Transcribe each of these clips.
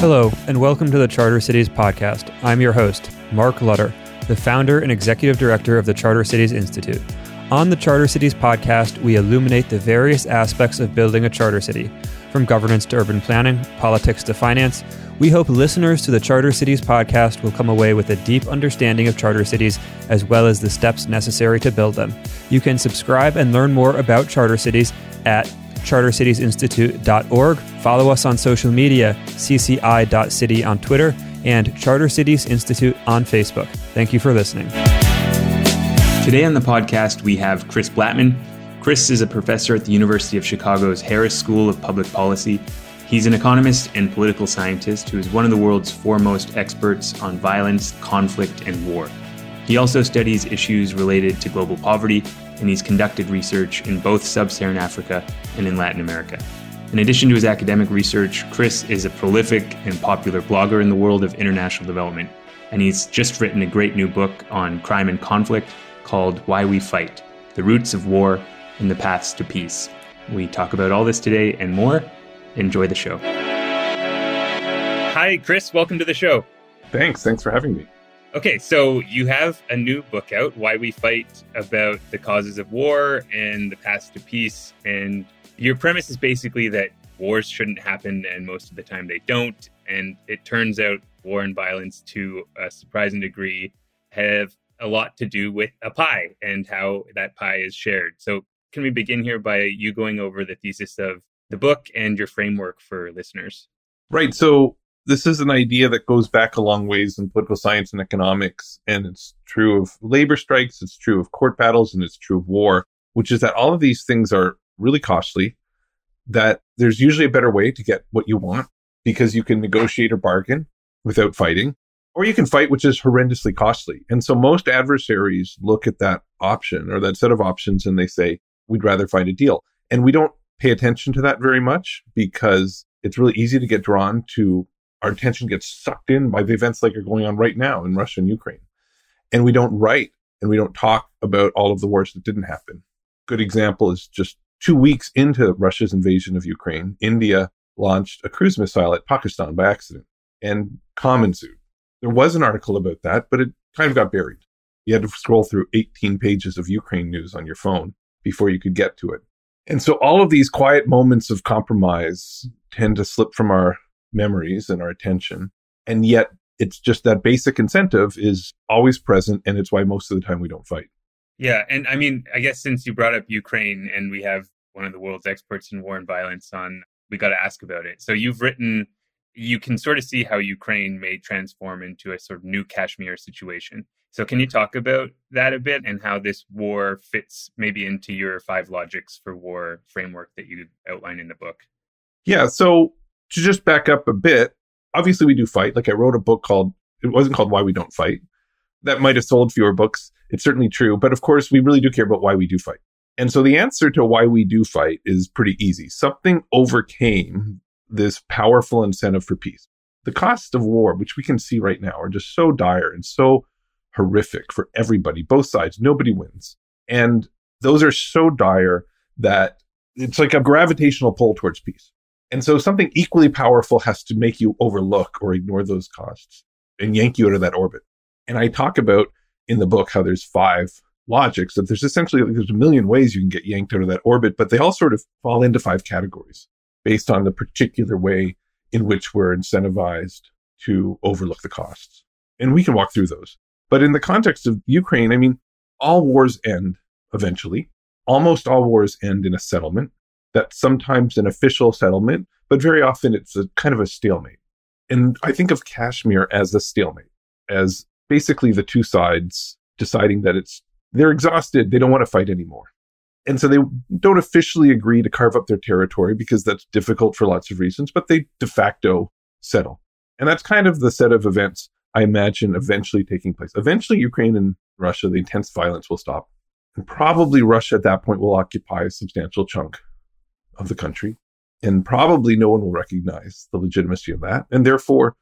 Hello, and welcome to the Charter Cities podcast. I'm your host, Mark Lutter, the founder and executive director of the Charter Cities Institute. On the Charter Cities podcast, we illuminate the various aspects of building a charter city, from governance to urban planning, politics to finance. We hope listeners to the Charter Cities podcast will come away with a deep understanding of charter cities as well as the steps necessary to build them. You can subscribe and learn more about charter cities at chartercitiesinstitute.org. Follow us on social media, cci.city on Twitter, and Charter Cities Institute on Facebook. Thank you for listening. Today on the podcast, we have Chris Blattman. Chris is a professor at the University of Chicago's Harris School of Public Policy. He's an economist and political scientist who is one of the world's foremost experts on violence, conflict, and war. He also studies issues related to global poverty, and he's conducted research in both sub Saharan Africa and in Latin America. In addition to his academic research, Chris is a prolific and popular blogger in the world of international development, and he's just written a great new book on crime and conflict called Why We Fight The Roots of War and the Paths to Peace. We talk about all this today and more. Enjoy the show. Hi, Chris. Welcome to the show. Thanks. Thanks for having me. Okay, so you have a new book out, Why We Fight, about the causes of war and the path to peace. And your premise is basically that wars shouldn't happen, and most of the time they don't. And it turns out war and violence, to a surprising degree, have a lot to do with a pie and how that pie is shared. So, can we begin here by you going over the thesis of the book and your framework for listeners? Right. So, this is an idea that goes back a long ways in political science and economics. And it's true of labor strikes, it's true of court battles, and it's true of war, which is that all of these things are really costly, that there's usually a better way to get what you want because you can negotiate or bargain without fighting, or you can fight, which is horrendously costly. And so most adversaries look at that option or that set of options and they say, we'd rather find a deal. And we don't pay attention to that very much because it's really easy to get drawn to our attention gets sucked in by the events like are going on right now in Russia and Ukraine. And we don't write and we don't talk about all of the wars that didn't happen. Good example is just two weeks into Russia's invasion of Ukraine, India launched a cruise missile at Pakistan by accident and calm ensued. There was an article about that, but it kind of got buried. You had to scroll through 18 pages of Ukraine news on your phone before you could get to it. And so all of these quiet moments of compromise tend to slip from our memories and our attention. And yet it's just that basic incentive is always present. And it's why most of the time we don't fight. Yeah. And I mean, I guess since you brought up Ukraine and we have one of the world's experts in war and violence on, we got to ask about it. So you've written, you can sort of see how Ukraine may transform into a sort of new Kashmir situation. So can you talk about that a bit and how this war fits maybe into your five logics for war framework that you outline in the book? Yeah. So to just back up a bit, obviously we do fight. Like I wrote a book called, it wasn't called Why We Don't Fight. That might have sold fewer books. It's certainly true. But of course, we really do care about why we do fight. And so the answer to why we do fight is pretty easy. Something overcame this powerful incentive for peace. The costs of war, which we can see right now, are just so dire and so horrific for everybody, both sides. Nobody wins. And those are so dire that it's like a gravitational pull towards peace. And so something equally powerful has to make you overlook or ignore those costs and yank you out of that orbit. And I talk about in the book how there's five logics that there's essentially there's a million ways you can get yanked out of that orbit, but they all sort of fall into five categories based on the particular way in which we're incentivized to overlook the costs. And we can walk through those. But in the context of Ukraine, I mean, all wars end eventually. Almost all wars end in a settlement that's sometimes an official settlement, but very often it's a kind of a stalemate. And I think of Kashmir as a stalemate, as basically the two sides deciding that it's they're exhausted, they don't want to fight anymore. And so they don't officially agree to carve up their territory because that's difficult for lots of reasons, but they de facto settle. And that's kind of the set of events I imagine eventually taking place. Eventually, Ukraine and Russia, the intense violence will stop. And probably Russia at that point will occupy a substantial chunk of the country. And probably no one will recognize the legitimacy of that. And therefore,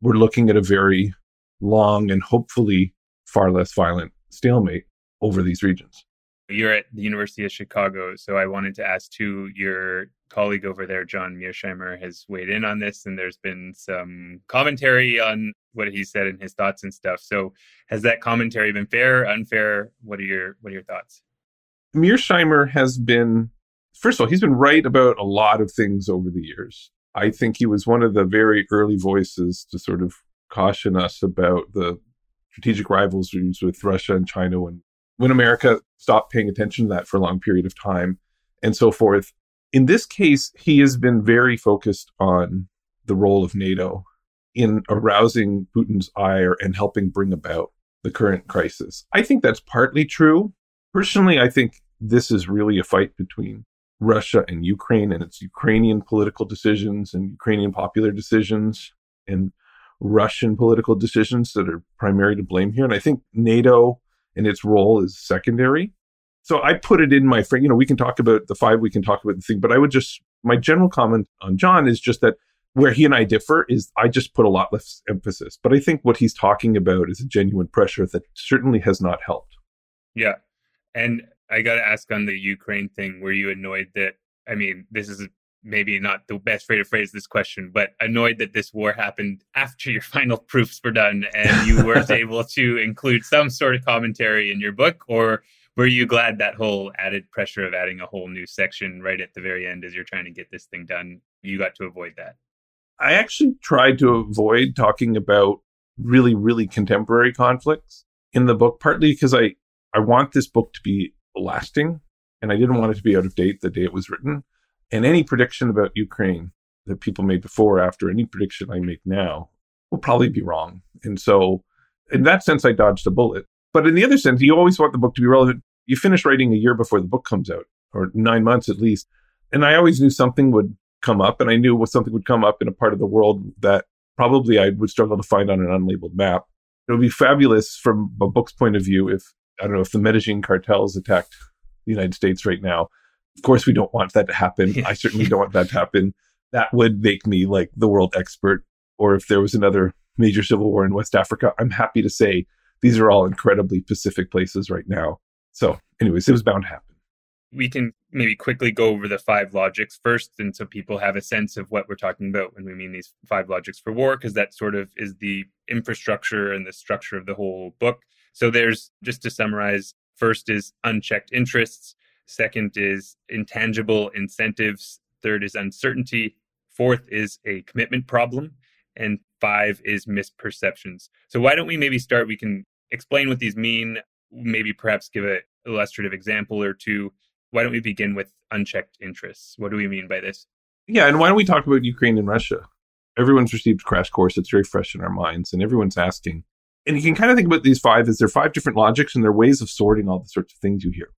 we're looking at a very long and hopefully far less violent stalemate over these regions. You're at the University of Chicago, so I wanted to ask too. Your colleague over there, John Mearsheimer, has weighed in on this, and there's been some commentary on what he said and his thoughts and stuff. So, has that commentary been fair, unfair? What are your What are your thoughts? Mearsheimer has been, first of all, he's been right about a lot of things over the years. I think he was one of the very early voices to sort of caution us about the strategic rivalries with Russia and China when when America stopped paying attention to that for a long period of time and so forth. In this case, he has been very focused on the role of NATO in arousing Putin's ire and helping bring about the current crisis. I think that's partly true. Personally, I think this is really a fight between Russia and Ukraine and its Ukrainian political decisions and Ukrainian popular decisions and Russian political decisions that are primary to blame here. And I think NATO and its role is secondary. So I put it in my frame. You know, we can talk about the five, we can talk about the thing, but I would just, my general comment on John is just that where he and I differ is I just put a lot less emphasis. But I think what he's talking about is a genuine pressure that certainly has not helped. Yeah. And I got to ask on the Ukraine thing, were you annoyed that, I mean, this is maybe not the best way to phrase this question, but annoyed that this war happened after your final proofs were done and you weren't able to include some sort of commentary in your book? Or were you glad that whole added pressure of adding a whole new section right at the very end as you're trying to get this thing done? You got to avoid that. I actually tried to avoid talking about really, really contemporary conflicts in the book, partly because I, I want this book to be lasting. And I didn't want it to be out of date the day it was written. And any prediction about Ukraine that people made before or after, any prediction I make now will probably be wrong. And so, in that sense, I dodged a bullet. But in the other sense, you always want the book to be relevant. You finish writing a year before the book comes out, or nine months at least. And I always knew something would come up, and I knew something would come up in a part of the world that probably I would struggle to find on an unlabeled map. It would be fabulous from a book's point of view if I don't know if the Medellin cartels attacked the United States right now. Of course, we don't want that to happen. I certainly don't want that to happen. That would make me like the world expert. Or if there was another major civil war in West Africa, I'm happy to say these are all incredibly Pacific places right now. So, anyways, it was bound to happen. We can maybe quickly go over the five logics first, and so people have a sense of what we're talking about when we mean these five logics for war, because that sort of is the infrastructure and the structure of the whole book. So there's, just to summarize, first is unchecked interests, second is intangible incentives, third is uncertainty, fourth is a commitment problem, and five is misperceptions. So why don't we maybe start? We can explain what these mean, maybe perhaps give an illustrative example or two. Why don't we begin with unchecked interests? What do we mean by this? Yeah, and why don't we talk about Ukraine and Russia? Everyone's received crash course. It's very fresh in our minds, and everyone's asking, and you can kind of think about these five as they're five different logics and they're ways of sorting all the sorts of things you hear.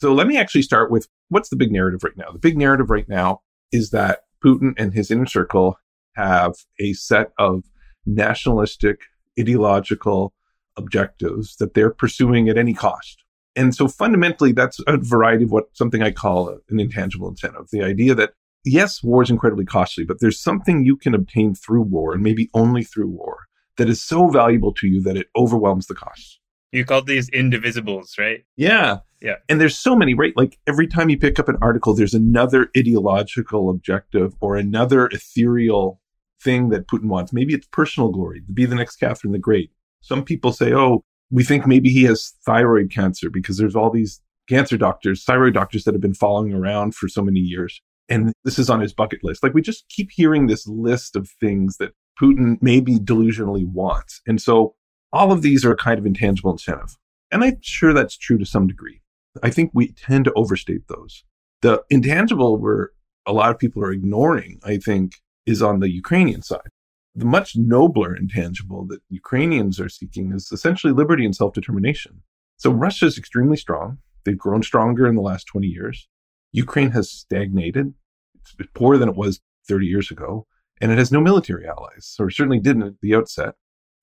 So let me actually start with what's the big narrative right now? The big narrative right now is that Putin and his inner circle have a set of nationalistic, ideological objectives that they're pursuing at any cost. And so fundamentally, that's a variety of what something I call an intangible incentive. The idea that yes, war is incredibly costly, but there's something you can obtain through war and maybe only through war that is so valuable to you that it overwhelms the costs. You called these indivisibles, right? Yeah. Yeah. And there's so many, right? Like every time you pick up an article, there's another ideological objective or another ethereal thing that Putin wants. Maybe it's personal glory, to be the next Catherine the Great. Some people say, oh, we think maybe he has thyroid cancer because there's all these cancer doctors, thyroid doctors that have been following around for so many years. And this is on his bucket list. Like we just keep hearing this list of things that Putin maybe delusionally wants. And so all of these are kind of intangible incentive. And I'm sure that's true to some degree. I think we tend to overstate those. The intangible where a lot of people are ignoring, I think, is on the Ukrainian side. The much nobler intangible that Ukrainians are seeking is essentially liberty and self determination. So Russia is extremely strong. They've grown stronger in the last 20 years. Ukraine has stagnated. It's poorer than it was 30 years ago and it has no military allies, or certainly didn't at the outset.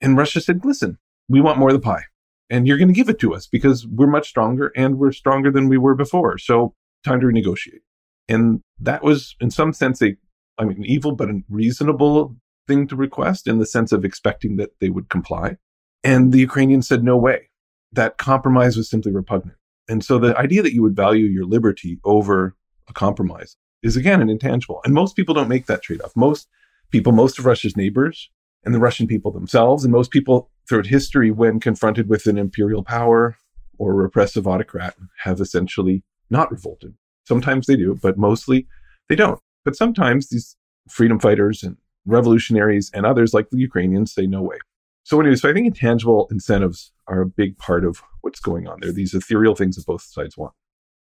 And Russia said, listen, we want more of the pie, and you're going to give it to us because we're much stronger and we're stronger than we were before. So time to renegotiate. And that was, in some sense, a, I mean, evil but a reasonable thing to request in the sense of expecting that they would comply. And the Ukrainians said, no way. That compromise was simply repugnant. And so the idea that you would value your liberty over a compromise is again an intangible. And most people don't make that trade off. Most people, most of Russia's neighbors and the Russian people themselves, and most people throughout history, when confronted with an imperial power or a repressive autocrat, have essentially not revolted. Sometimes they do, but mostly they don't. But sometimes these freedom fighters and revolutionaries and others like the Ukrainians say no way. So anyway, so I think intangible incentives are a big part of what's going on there. These ethereal things that both sides want.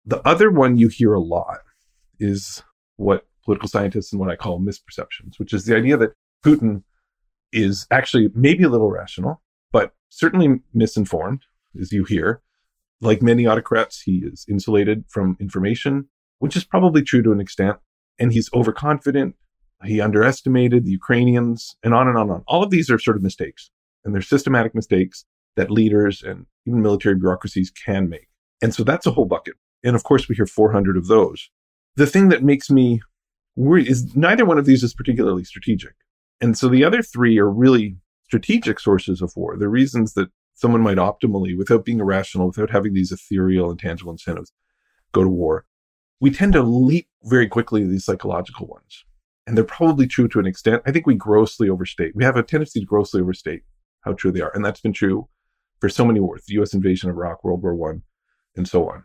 The other one you hear a lot is what political scientists and what I call misperceptions, which is the idea that Putin is actually maybe a little rational, but certainly misinformed, as you hear. Like many autocrats, he is insulated from information, which is probably true to an extent. And he's overconfident. He underestimated the Ukrainians and on and on and on. All of these are sort of mistakes and they're systematic mistakes that leaders and even military bureaucracies can make. And so that's a whole bucket. And of course, we hear 400 of those. The thing that makes me worried is neither one of these is particularly strategic. And so the other three are really strategic sources of war. The reasons that someone might optimally, without being irrational, without having these ethereal and tangible incentives, go to war. We tend to leap very quickly to these psychological ones. And they're probably true to an extent. I think we grossly overstate. We have a tendency to grossly overstate how true they are. And that's been true for so many wars, the US invasion of Iraq, World War One, and so on.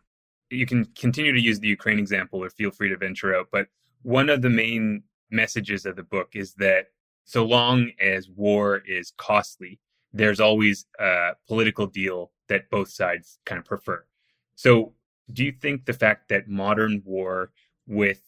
You can continue to use the Ukraine example or feel free to venture out. But one of the main messages of the book is that so long as war is costly, there's always a political deal that both sides kind of prefer. So, do you think the fact that modern war with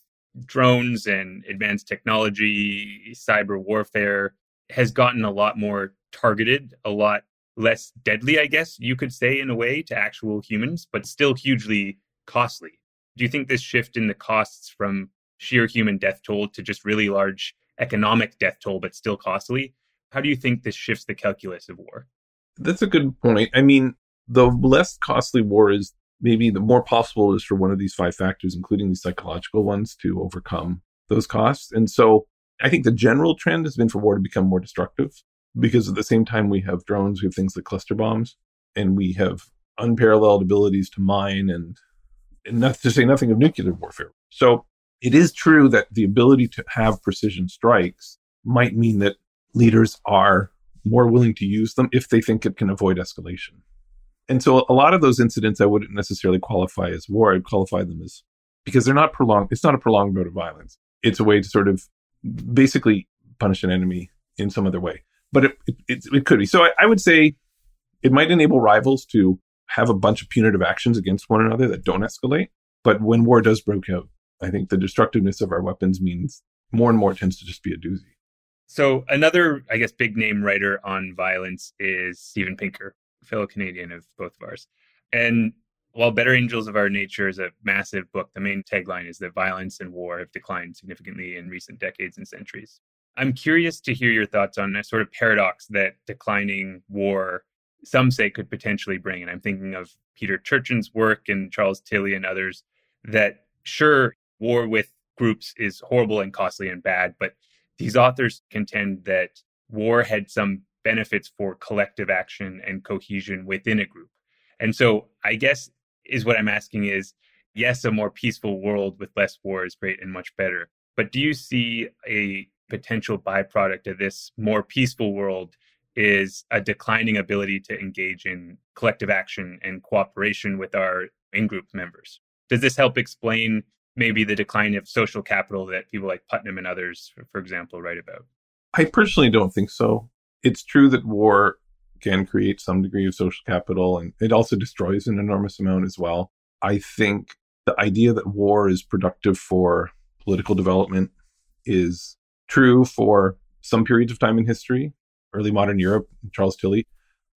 drones and advanced technology, cyber warfare has gotten a lot more targeted, a lot less deadly, I guess you could say, in a way, to actual humans, but still hugely costly. Do you think this shift in the costs from sheer human death toll to just really large economic death toll, but still costly? How do you think this shifts the calculus of war? That's a good point. I mean, the less costly war is, maybe the more possible is for one of these five factors, including the psychological ones, to overcome those costs. And so I think the general trend has been for war to become more destructive because at the same time we have drones, we have things like cluster bombs, and we have unparalleled abilities to mine and, and not to say nothing of nuclear warfare. So it is true that the ability to have precision strikes might mean that leaders are more willing to use them if they think it can avoid escalation. And so a lot of those incidents I wouldn't necessarily qualify as war. I'd qualify them as because they're not prolonged. It's not a prolonged mode of violence. It's a way to sort of basically punish an enemy in some other way but it, it, it could be. So I, I would say it might enable rivals to have a bunch of punitive actions against one another that don't escalate. But when war does break out, I think the destructiveness of our weapons means more and more tends to just be a doozy. So another, I guess, big name writer on violence is Steven Pinker, fellow Canadian of both of ours. And while Better Angels of Our Nature is a massive book, the main tagline is that violence and war have declined significantly in recent decades and centuries. I'm curious to hear your thoughts on a sort of paradox that declining war, some say, could potentially bring. And I'm thinking of Peter Turchin's work and Charles Tilly and others that, sure, war with groups is horrible and costly and bad, but these authors contend that war had some benefits for collective action and cohesion within a group. And so I guess is what I'm asking is yes, a more peaceful world with less war is great and much better. But do you see a potential byproduct of this more peaceful world is a declining ability to engage in collective action and cooperation with our in group members. Does this help explain maybe the decline of social capital that people like Putnam and others, for example, write about? I personally don't think so. It's true that war can create some degree of social capital and it also destroys an enormous amount as well. I think the idea that war is productive for political development is true for some periods of time in history, early modern Europe, Charles Tilly.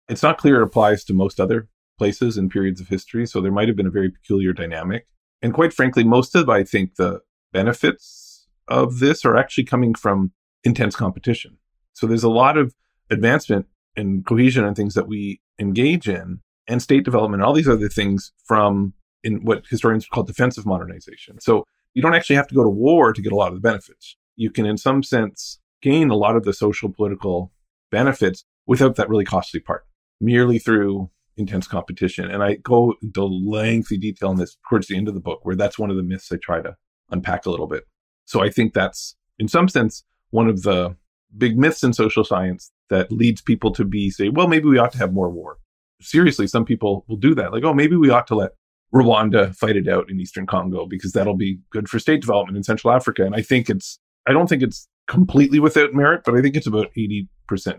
It's not clear it applies to most other places and periods of history. So there might have been a very peculiar dynamic. And quite frankly, most of, I think, the benefits of this are actually coming from intense competition. So there's a lot of advancement and cohesion and things that we engage in and state development, and all these other things from in what historians call defensive modernization. So you don't actually have to go to war to get a lot of the benefits you can, in some sense, gain a lot of the social political benefits without that really costly part, merely through intense competition. And I go into lengthy detail in this towards the end of the book, where that's one of the myths I try to unpack a little bit. So I think that's, in some sense, one of the big myths in social science that leads people to be say, well, maybe we ought to have more war. Seriously, some people will do that. Like, oh, maybe we ought to let Rwanda fight it out in Eastern Congo because that'll be good for state development in Central Africa. And I think it's, I don't think it's completely without merit, but I think it's about 80%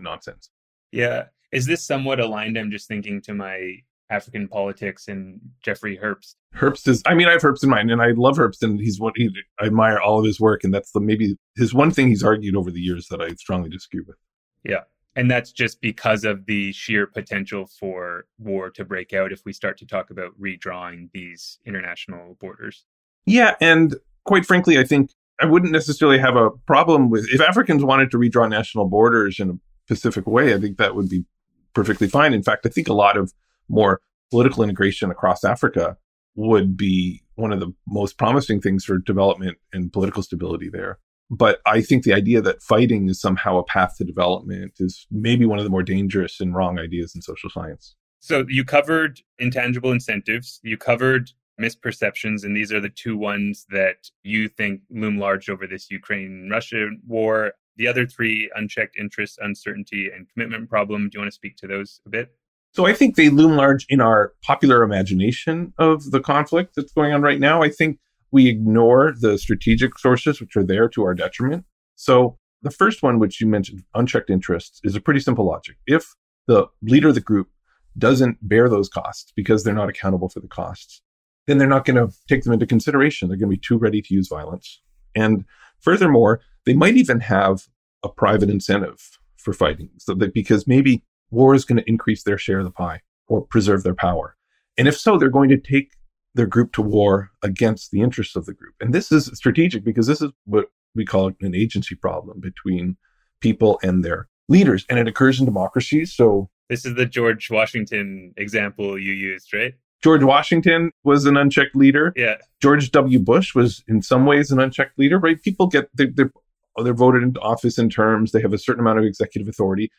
nonsense. Yeah. Is this somewhat aligned? I'm just thinking to my African politics and Jeffrey Herbst. Herbst is, I mean, I have Herbst in mind and I love Herbst and he's what he, I admire all of his work. And that's the maybe his one thing he's argued over the years that I strongly disagree with. Yeah. And that's just because of the sheer potential for war to break out if we start to talk about redrawing these international borders. Yeah. And quite frankly, I think I wouldn't necessarily have a problem with if Africans wanted to redraw national borders in a Pacific way. I think that would be perfectly fine. In fact, I think a lot of more political integration across Africa would be one of the most promising things for development and political stability there. But I think the idea that fighting is somehow a path to development is maybe one of the more dangerous and wrong ideas in social science. So you covered intangible incentives, you covered misperceptions, and these are the two ones that you think loom large over this Ukraine Russia war. The other three, unchecked interest, uncertainty, and commitment problem. Do you want to speak to those a bit? So I think they loom large in our popular imagination of the conflict that's going on right now. I think we ignore the strategic sources which are there to our detriment. So the first one, which you mentioned, unchecked interests, is a pretty simple logic. If the leader of the group doesn't bear those costs because they're not accountable for the costs, then they're not going to take them into consideration. They're going to be too ready to use violence. And furthermore, they might even have a private incentive for fighting. So that because maybe war is going to increase their share of the pie or preserve their power. And if so, they're going to take their group to war against the interests of the group. And this is strategic because this is what we call an agency problem between people and their leaders. And it occurs in democracies. So this is the George Washington example you used, right? George Washington was an unchecked leader. Yeah. George W. Bush was in some ways an unchecked leader, right? People get, they're, they're, they're voted into office in terms. They have a certain amount of executive authority.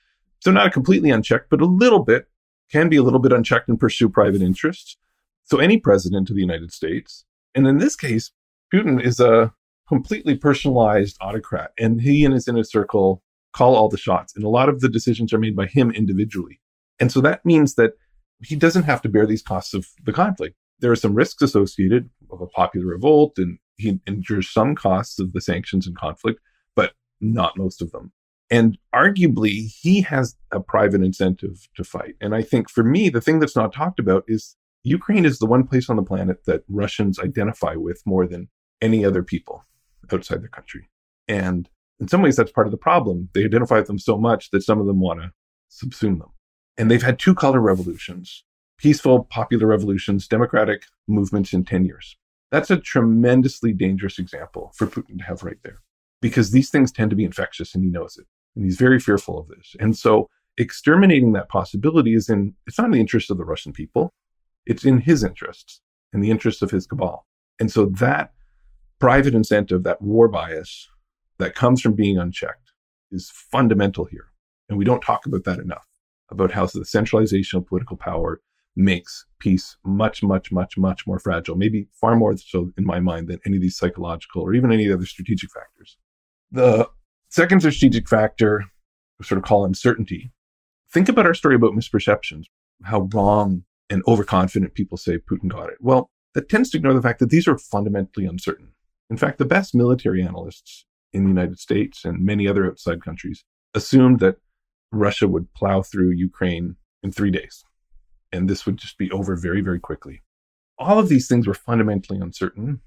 So not completely unchecked, but a little bit can be a little bit unchecked and pursue private interests. So any president of the United States, and in this case, Putin is a completely personalized autocrat and he and his inner circle call all the shots. And a lot of the decisions are made by him individually. And so that means that he doesn't have to bear these costs of the conflict. There are some risks associated of a popular revolt and he endures some costs of the sanctions and conflict, not most of them. And arguably, he has a private incentive to fight. And I think for me, the thing that's not talked about is Ukraine is the one place on the planet that Russians identify with more than any other people outside their country. And in some ways, that's part of the problem. They identify with them so much that some of them want to subsume them. And they've had two color revolutions, peaceful popular revolutions, democratic movements in 10 years. That's a tremendously dangerous example for Putin to have right there because these things tend to be infectious and he knows it. And he's very fearful of this. And so exterminating that possibility is in, it's not in the interest of the Russian people. It's in his interests in the interests of his cabal. And so that private incentive, that war bias that comes from being unchecked is fundamental here. And we don't talk about that enough about how the centralization of political power makes peace much, much, much, much more fragile, maybe far more so in my mind than any of these psychological or even any other strategic factors. The second strategic factor, we sort of call uncertainty. Think about our story about misperceptions, how wrong and overconfident people say Putin got it. Well, that tends to ignore the fact that these are fundamentally uncertain. In fact, the best military analysts in the United States and many other outside countries assumed that Russia would plow through Ukraine in three days. And this would just be over very, very quickly. All of these things were fundamentally uncertain,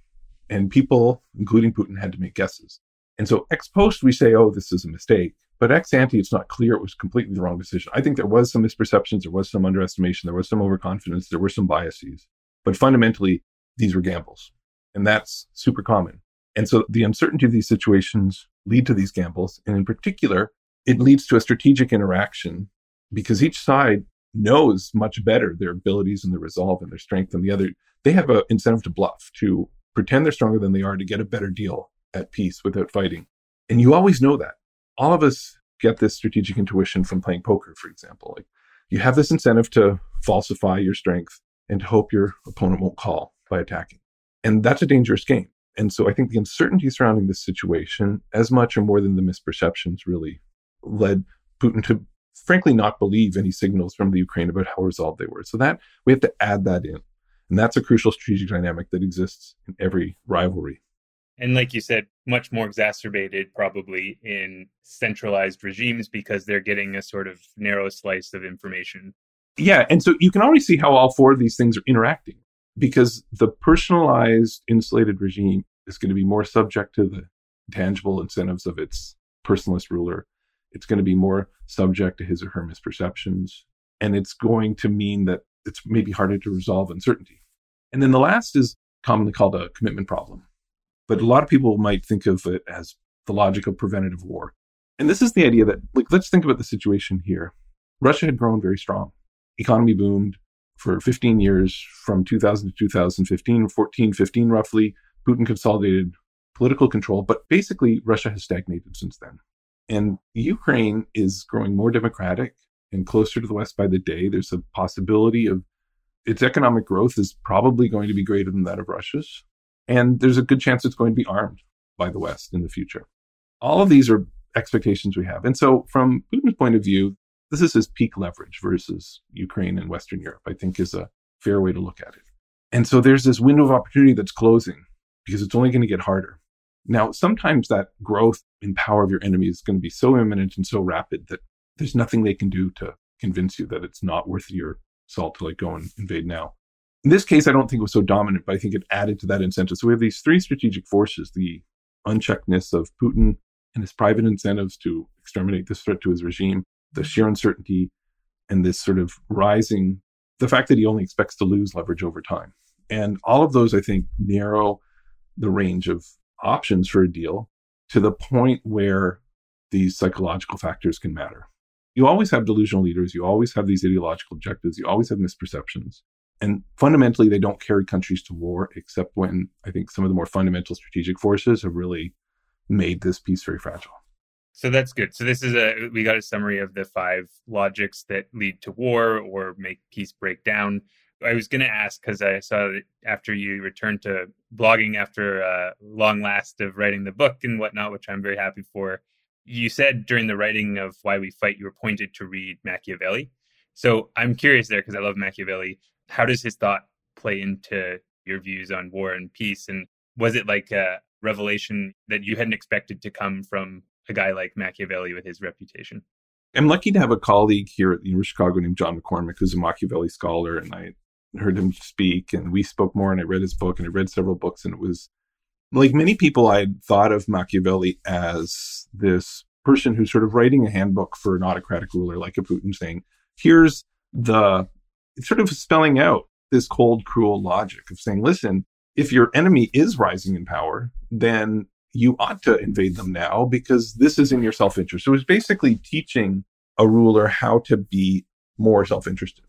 and people, including Putin, had to make guesses. And so ex post, we say, oh, this is a mistake. But ex ante, it's not clear it was completely the wrong decision. I think there was some misperceptions, there was some underestimation, there was some overconfidence, there were some biases. But fundamentally, these were gambles. And that's super common. And so the uncertainty of these situations lead to these gambles. And in particular, it leads to a strategic interaction because each side knows much better their abilities and their resolve and their strength than the other. They have an incentive to bluff, to pretend they're stronger than they are to get a better deal at peace without fighting. And you always know that all of us get this strategic intuition from playing poker, for example. Like you have this incentive to falsify your strength and to hope your opponent won't call by attacking. And that's a dangerous game. And so I think the uncertainty surrounding this situation, as much or more than the misperceptions, really led Putin to frankly not believe any signals from the Ukraine about how resolved they were. So that we have to add that in. And that's a crucial strategic dynamic that exists in every rivalry. And like you said, much more exacerbated probably in centralized regimes because they're getting a sort of narrow slice of information. Yeah. And so you can already see how all four of these things are interacting because the personalized, insulated regime is going to be more subject to the tangible incentives of its personalist ruler. It's going to be more subject to his or her misperceptions. And it's going to mean that it's maybe harder to resolve uncertainty. And then the last is commonly called a commitment problem. But a lot of people might think of it as the logic of preventative war. And this is the idea that, like, let's think about the situation here. Russia had grown very strong. Economy boomed for 15 years from 2000 to 2015, 14, 15 roughly. Putin consolidated political control, but basically Russia has stagnated since then. And Ukraine is growing more democratic and closer to the West by the day. There's a possibility of its economic growth is probably going to be greater than that of Russia's. And there's a good chance it's going to be armed by the West in the future. All of these are expectations we have. And so, from Putin's point of view, this is his peak leverage versus Ukraine and Western Europe, I think is a fair way to look at it. And so, there's this window of opportunity that's closing because it's only going to get harder. Now, sometimes that growth in power of your enemy is going to be so imminent and so rapid that there's nothing they can do to convince you that it's not worth your salt to like go and invade now. In this case, I don't think it was so dominant, but I think it added to that incentive. So we have these three strategic forces the uncheckedness of Putin and his private incentives to exterminate this threat to his regime, the sheer uncertainty, and this sort of rising, the fact that he only expects to lose leverage over time. And all of those, I think, narrow the range of options for a deal to the point where these psychological factors can matter. You always have delusional leaders, you always have these ideological objectives, you always have misperceptions. And fundamentally, they don't carry countries to war, except when I think some of the more fundamental strategic forces have really made this peace very fragile. So that's good. So this is a we got a summary of the five logics that lead to war or make peace break down. I was going to ask because I saw that after you returned to blogging after a long last of writing the book and whatnot, which I'm very happy for. You said during the writing of Why We Fight, you were pointed to read Machiavelli. So I'm curious there because I love Machiavelli how does his thought play into your views on war and peace? And was it like a revelation that you hadn't expected to come from a guy like Machiavelli with his reputation? I'm lucky to have a colleague here at the University of Chicago named John McCormick, who's a Machiavelli scholar, and I heard him speak, and we spoke more, and I read his book, and I read several books, and it was like many people, I would thought of Machiavelli as this person who's sort of writing a handbook for an autocratic ruler like a Putin, saying, "Here's the sort of spelling out this cold, cruel logic of saying, listen, if your enemy is rising in power, then you ought to invade them now because this is in your self interest. So it's basically teaching a ruler how to be more self interested.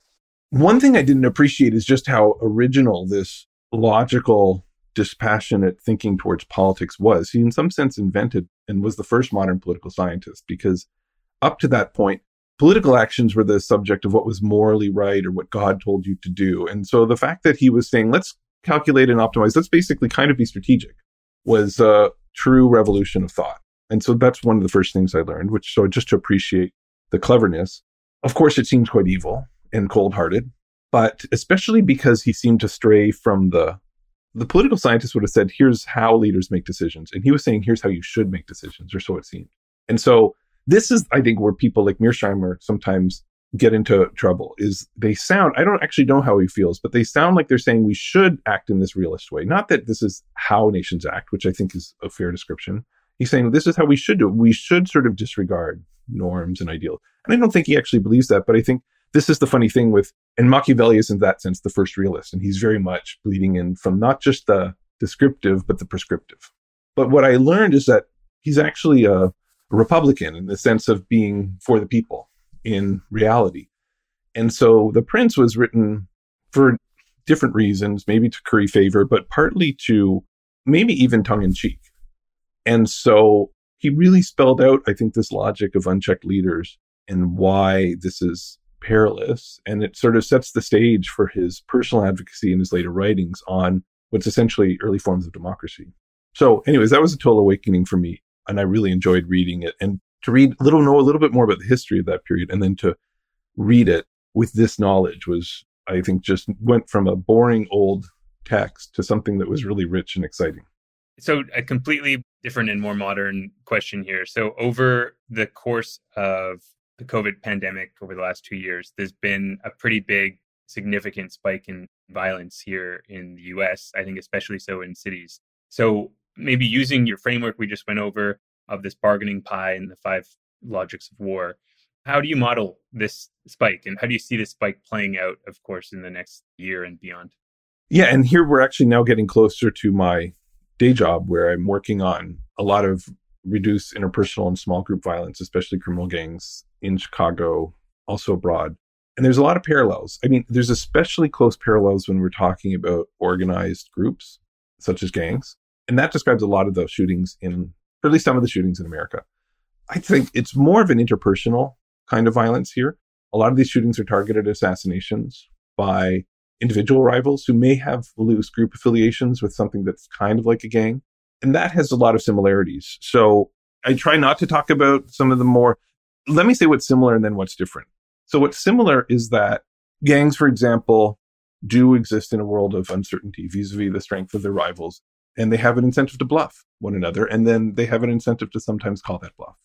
One thing I didn't appreciate is just how original this logical, dispassionate thinking towards politics was. He, in some sense, invented and was the first modern political scientist because up to that point, political actions were the subject of what was morally right or what God told you to do. And so the fact that he was saying, let's calculate and optimize, let's basically kind of be strategic, was a true revolution of thought. And so that's one of the first things I learned, which so just to appreciate the cleverness. Of course, it seems quite evil and cold hearted, but especially because he seemed to stray from the the political scientist would have said, here's how leaders make decisions. And he was saying, here's how you should make decisions, or so it seemed. And so this is, I think, where people like Mearsheimer sometimes get into trouble is they sound, I don't actually know how he feels, but they sound like they're saying we should act in this realist way. Not that this is how nations act, which I think is a fair description. He's saying this is how we should do it. We should sort of disregard norms and ideals. And I don't think he actually believes that, but I think this is the funny thing with, and Machiavelli is in that sense the first realist, and he's very much bleeding in from not just the descriptive, but the prescriptive. But what I learned is that he's actually a, Republican in the sense of being for the people in reality. And so The Prince was written for different reasons, maybe to curry favor, but partly to maybe even tongue in cheek. And so he really spelled out, I think, this logic of unchecked leaders and why this is perilous. And it sort of sets the stage for his personal advocacy in his later writings on what's essentially early forms of democracy. So, anyways, that was a total awakening for me. And I really enjoyed reading it. And to read little, know a little bit more about the history of that period and then to read it with this knowledge was, I think, just went from a boring old text to something that was really rich and exciting. So, a completely different and more modern question here. So, over the course of the COVID pandemic over the last two years, there's been a pretty big, significant spike in violence here in the US, I think, especially so in cities. So, maybe using your framework we just went over of this bargaining pie and the five logics of war, how do you model this spike and how do you see this spike playing out, of course, in the next year and beyond? Yeah, and here we're actually now getting closer to my day job where I'm working on a lot of reduce interpersonal and small group violence, especially criminal gangs in Chicago, also abroad. And there's a lot of parallels. I mean, there's especially close parallels when we're talking about organized groups, such as gangs. And that describes a lot of the shootings in, or at least some of the shootings in America. I think it's more of an interpersonal kind of violence here. A lot of these shootings are targeted assassinations by individual rivals who may have loose group affiliations with something that's kind of like a gang. And that has a lot of similarities. So I try not to talk about some of the more, let me say what's similar and then what's different. So what's similar is that gangs, for example, do exist in a world of uncertainty vis-a-vis the strength of their rivals. And they have an incentive to bluff one another. And then they have an incentive to sometimes call that bluff.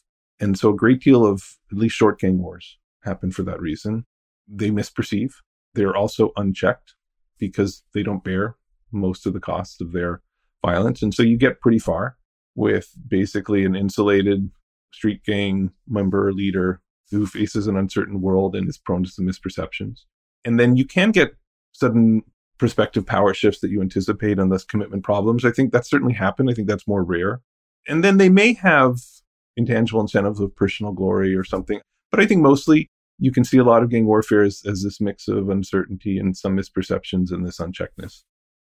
And so a great deal of at least short gang wars happen for that reason. They misperceive. They're also unchecked because they don't bear most of the costs of their violence. And so you get pretty far with basically an insulated street gang member leader who faces an uncertain world and is prone to some misperceptions. And then you can get sudden perspective power shifts that you anticipate and thus commitment problems. I think that certainly happened. I think that's more rare. And then they may have intangible incentives of personal glory or something. But I think mostly you can see a lot of gang warfare as, as this mix of uncertainty and some misperceptions and this uncheckedness.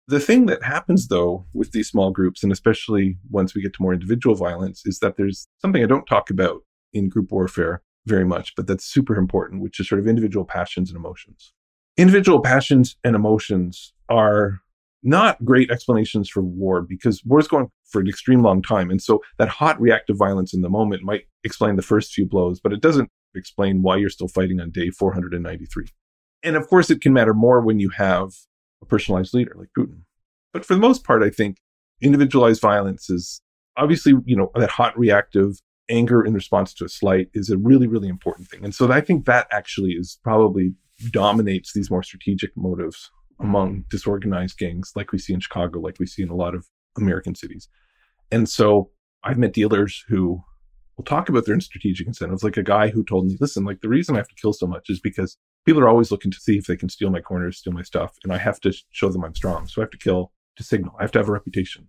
The thing that happens though with these small groups, and especially once we get to more individual violence, is that there's something I don't talk about in group warfare very much, but that's super important, which is sort of individual passions and emotions. Individual passions and emotions are not great explanations for war because war is going for an extreme long time. And so that hot reactive violence in the moment might explain the first few blows, but it doesn't explain why you're still fighting on day 493. And of course, it can matter more when you have a personalized leader like Putin. But for the most part, I think individualized violence is obviously, you know, that hot reactive anger in response to a slight is a really, really important thing. And so I think that actually is probably dominates these more strategic motives among disorganized gangs like we see in Chicago, like we see in a lot of American cities. And so I've met dealers who will talk about their strategic incentives, like a guy who told me, listen, like the reason I have to kill so much is because people are always looking to see if they can steal my corners, steal my stuff, and I have to show them I'm strong. So I have to kill to signal. I have to have a reputation.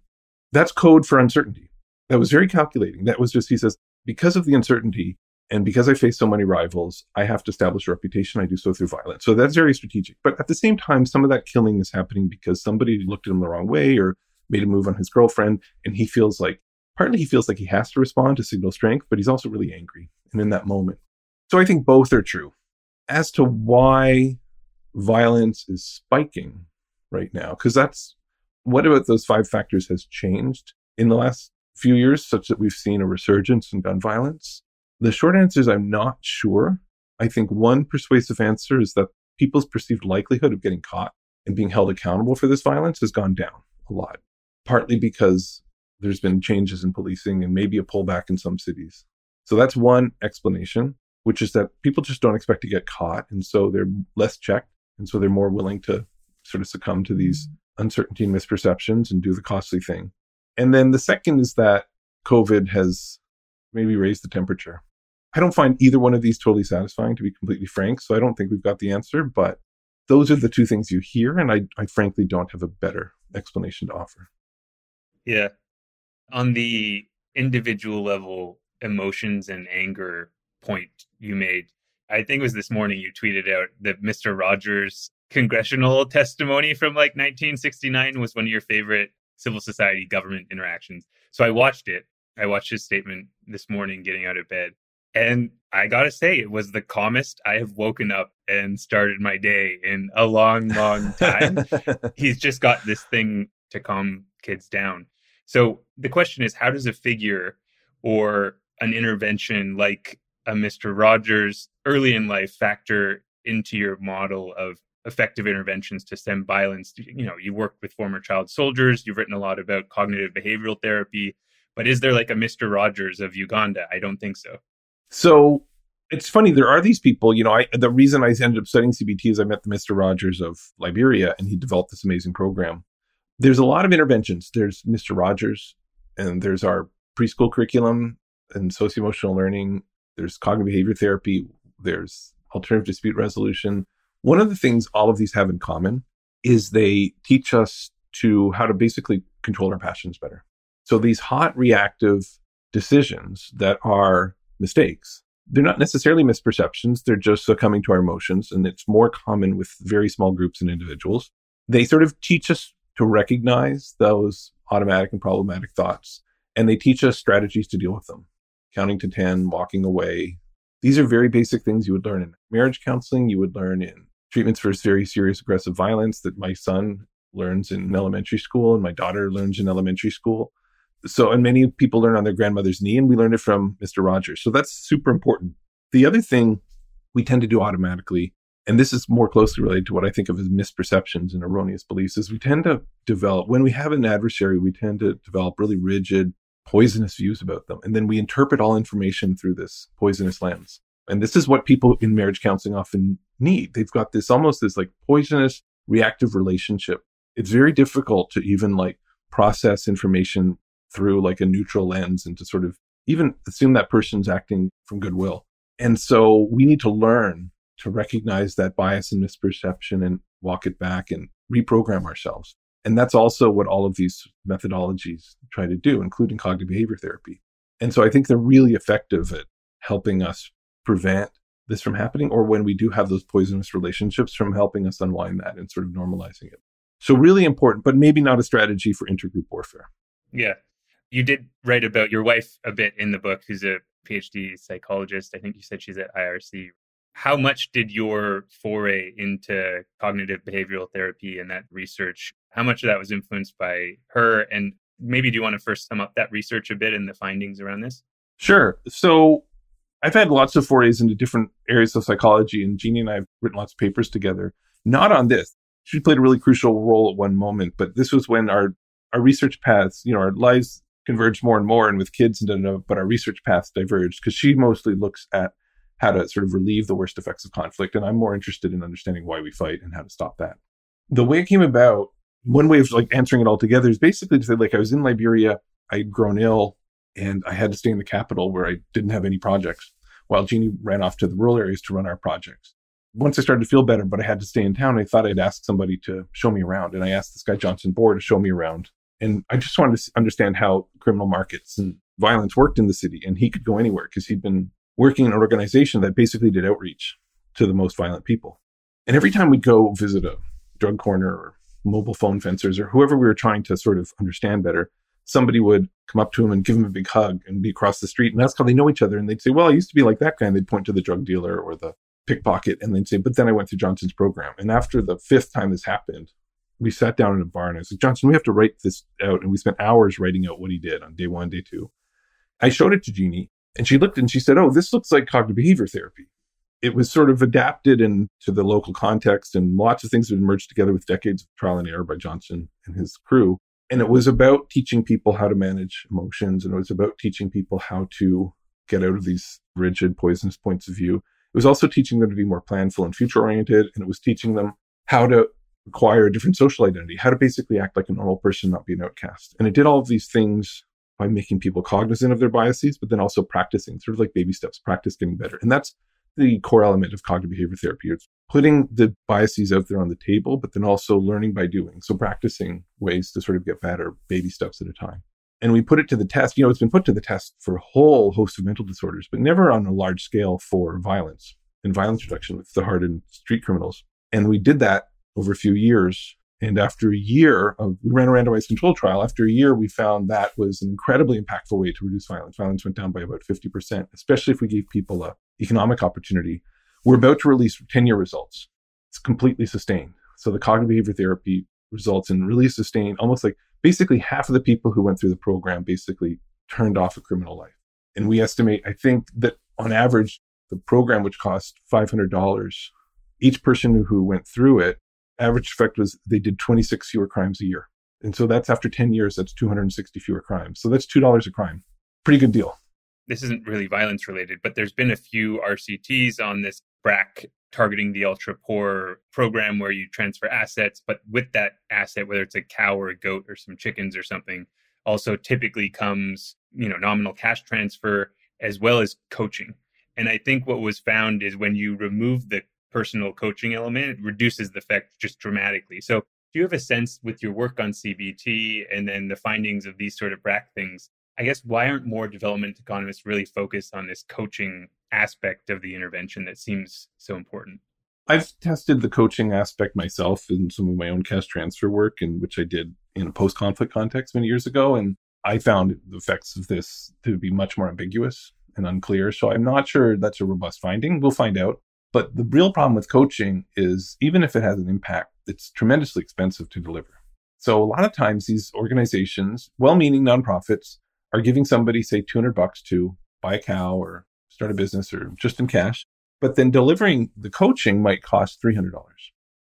That's code for uncertainty. That was very calculating. That was just, he says, because of the uncertainty and because I face so many rivals, I have to establish a reputation. I do so through violence. So that's very strategic. But at the same time, some of that killing is happening because somebody looked at him the wrong way or made a move on his girlfriend. And he feels like, partly he feels like he has to respond to signal strength, but he's also really angry. And in that moment. So I think both are true as to why violence is spiking right now, because that's what about those five factors has changed in the last few years, such that we've seen a resurgence in gun violence? The short answer is I'm not sure. I think one persuasive answer is that people's perceived likelihood of getting caught and being held accountable for this violence has gone down a lot, partly because there's been changes in policing and maybe a pullback in some cities. So that's one explanation which is that people just don't expect to get caught. And so they're less checked. And so they're more willing to sort of succumb to these uncertainty and misperceptions and do the costly thing. And then the second is that COVID has maybe raised the temperature. I don't find either one of these totally satisfying, to be completely frank. So I don't think we've got the answer, but those are the two things you hear. And I, I frankly don't have a better explanation to offer. Yeah. On the individual level, emotions and anger point you made. I think it was this morning you tweeted out that Mr. Rogers' congressional testimony from like 1969 was one of your favorite civil society government interactions. So I watched it. I watched his statement this morning getting out of bed. And I gotta say, it was the calmest I have woken up and started my day in a long, long time. He's just got this thing to calm kids down. So the question is, how does a figure or an intervention like a Mr. Rogers early in life factor into your model of effective interventions to stem violence? You know, you work with former child soldiers, you've written a lot about cognitive behavioral therapy, but is there like a Mr. Rogers of Uganda? I don't think so. So it's funny. There are these people. You know, I the reason I ended up studying CBT is I met the Mr. Rogers of Liberia, and he developed this amazing program. There's a lot of interventions. There's Mr. Rogers, and there's our preschool curriculum and socio emotional learning. There's cognitive behavior therapy. There's alternative dispute resolution. One of the things all of these have in common is they teach us to how to basically control our passions better. So these hot reactive decisions that are mistakes, they're not necessarily misperceptions. They're just succumbing to our emotions. And it's more common with very small groups and individuals. They sort of teach us to recognize those automatic and problematic thoughts. And they teach us strategies to deal with them. Counting to 10, walking away. These are very basic things you would learn in marriage counseling. You would learn in treatments for very serious aggressive violence that my son learns in elementary school and my daughter learns in elementary school so and many people learn on their grandmother's knee and we learned it from mr rogers. So that's super important. The other thing we tend to do automatically and this is more closely related to what i think of as misperceptions and erroneous beliefs is we tend to develop when we have an adversary we tend to develop really rigid poisonous views about them. And then we interpret all information through this poisonous lens. And this is what people in marriage counseling often need. They've got this almost this like poisonous reactive relationship. It's very difficult to even like process information through like a neutral lens and to sort of even assume that person's acting from goodwill. And so we need to learn to recognize that bias and misperception and walk it back and reprogram ourselves. And that's also what all of these methodologies try to do, including cognitive behavior therapy. And so I think they're really effective at helping us prevent this from happening, or when we do have those poisonous relationships, from helping us unwind that and sort of normalizing it. So, really important, but maybe not a strategy for intergroup warfare. Yeah you did write about your wife a bit in the book, who's a PhD psychologist. I think you said she's at IRC. How much did your foray into cognitive behavioral therapy and that research, how much of that was influenced by her? And maybe do you want to first sum up that research a bit and the findings around this? Sure. So I've had lots of forays into different areas of psychology, and Jeannie and I have written lots of papers together. Not on this. She played a really crucial role at one moment, but this was when our our research paths, you know, our lives converged more and more and with kids and but our research paths diverged because she mostly looks at how to sort of relieve the worst effects of conflict and i'm more interested in understanding why we fight and how to stop that. The way it came about one way of like answering it all together is basically to say like i was in liberia i'd grown ill and i had to stay in the capital where i didn't have any projects while jeannie ran off to the rural areas to run our projects. Once i started to feel better but i had to stay in town i thought i'd ask somebody to show me around and i asked this guy johnson borh to show me around and I just wanted to understand how criminal markets and violence worked in the city. And he could go anywhere because he'd been working in an organization that basically did outreach to the most violent people. And every time we'd go visit a drug corner or mobile phone fencers or whoever we were trying to sort of understand better, somebody would come up to him and give him a big hug and be across the street. And that's how they know each other. And they'd say, Well, I used to be like that guy. And they'd point to the drug dealer or the pickpocket and they'd say, But then I went through Johnson's program. And after the fifth time this happened, we sat down in a bar and I said, Johnson, we have to write this out. And we spent hours writing out what he did on day one, day two. I showed it to Jeannie and she looked and she said, Oh, this looks like cognitive behavior therapy. It was sort of adapted into the local context and lots of things have merged together with decades of trial and error by Johnson and his crew. And it was about teaching people how to manage emotions and it was about teaching people how to get out of these rigid, poisonous points of view. It was also teaching them to be more planful and future oriented. And it was teaching them how to acquire a different social identity, how to basically act like a normal person, not be an outcast. And it did all of these things by making people cognizant of their biases, but then also practicing, sort of like baby steps, practice getting better. And that's the core element of cognitive behavior therapy. It's putting the biases out there on the table, but then also learning by doing. So practicing ways to sort of get better, baby steps at a time. And we put it to the test. You know, it's been put to the test for a whole host of mental disorders, but never on a large scale for violence and violence reduction with the hardened street criminals. And we did that over a few years. And after a year of, we ran a randomized control trial. After a year, we found that was an incredibly impactful way to reduce violence. Violence went down by about 50%, especially if we gave people a economic opportunity. We're about to release 10 year results. It's completely sustained. So the cognitive behavior therapy results in really sustained, almost like basically half of the people who went through the program basically turned off a criminal life. And we estimate, I think that on average, the program, which cost $500, each person who went through it, average effect was they did 26 fewer crimes a year. And so that's after 10 years, that's 260 fewer crimes. So that's $2 a crime. Pretty good deal. This isn't really violence related, but there's been a few RCTs on this BRAC targeting the ultra poor program where you transfer assets, but with that asset, whether it's a cow or a goat or some chickens or something, also typically comes, you know, nominal cash transfer as well as coaching. And I think what was found is when you remove the personal coaching element, it reduces the effect just dramatically. So do you have a sense with your work on CBT and then the findings of these sort of BRAC things? I guess why aren't more development economists really focused on this coaching aspect of the intervention that seems so important? I've tested the coaching aspect myself in some of my own cash transfer work, in which I did in a post conflict context many years ago. And I found the effects of this to be much more ambiguous and unclear. So I'm not sure that's a robust finding. We'll find out. But the real problem with coaching is even if it has an impact, it's tremendously expensive to deliver. So a lot of times these organizations, well-meaning nonprofits, are giving somebody, say, 200 bucks to buy a cow or start a business or just in cash. But then delivering the coaching might cost $300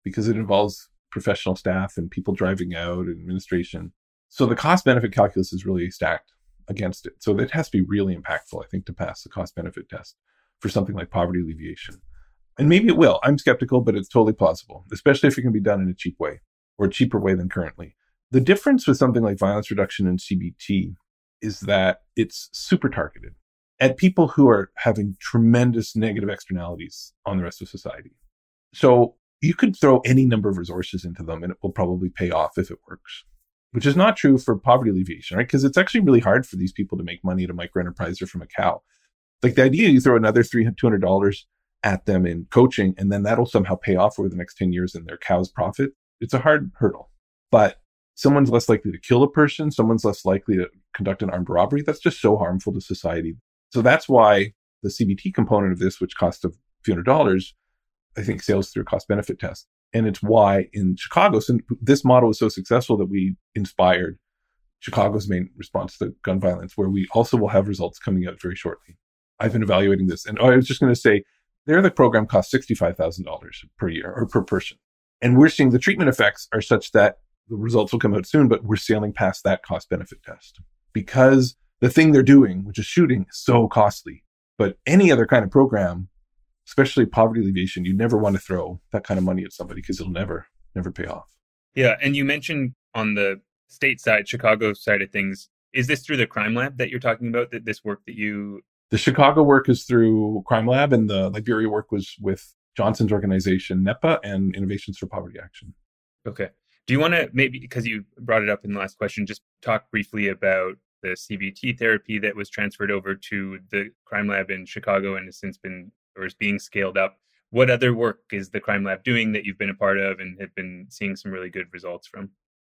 because it involves professional staff and people driving out and administration. So the cost benefit calculus is really stacked against it. So it has to be really impactful, I think, to pass the cost benefit test for something like poverty alleviation. And maybe it will. I'm skeptical, but it's totally plausible, especially if it can be done in a cheap way or a cheaper way than currently. The difference with something like violence reduction and CBT is that it's super targeted at people who are having tremendous negative externalities on the rest of society. So you could throw any number of resources into them and it will probably pay off if it works, which is not true for poverty alleviation, right? Because it's actually really hard for these people to make money at a micro enterprise or from a cow. Like the idea you throw another $200 at them in coaching and then that'll somehow pay off over the next 10 years in their cow's profit. It's a hard hurdle, but someone's less likely to kill a person. Someone's less likely to conduct an armed robbery. That's just so harmful to society so that's why the CBT component of this, which costs a few hundred dollars, I think sails through a cost benefit test. And it's why in Chicago, this model was so successful that we inspired Chicago's main response to gun violence, where we also will have results coming out very shortly. I've been evaluating this. And oh, I was just going to say, there the program costs $65,000 per year or per person. And we're seeing the treatment effects are such that the results will come out soon, but we're sailing past that cost benefit test because the thing they're doing, which is shooting, is so costly. But any other kind of program, especially poverty alleviation, you never want to throw that kind of money at somebody because it'll never, never pay off. Yeah. And you mentioned on the state side, Chicago side of things, is this through the crime lab that you're talking about, that this work that you the Chicago work is through Crime Lab, and the Liberia work was with Johnson's organization, NEPI, and Innovations for Poverty Action. Okay. Do you want to maybe, because you brought it up in the last question, just talk briefly about the CBT therapy that was transferred over to the crime lab in Chicago and has since been or is being scaled up. What other work is the crime lab doing that you've been a part of and have been seeing some really good results from?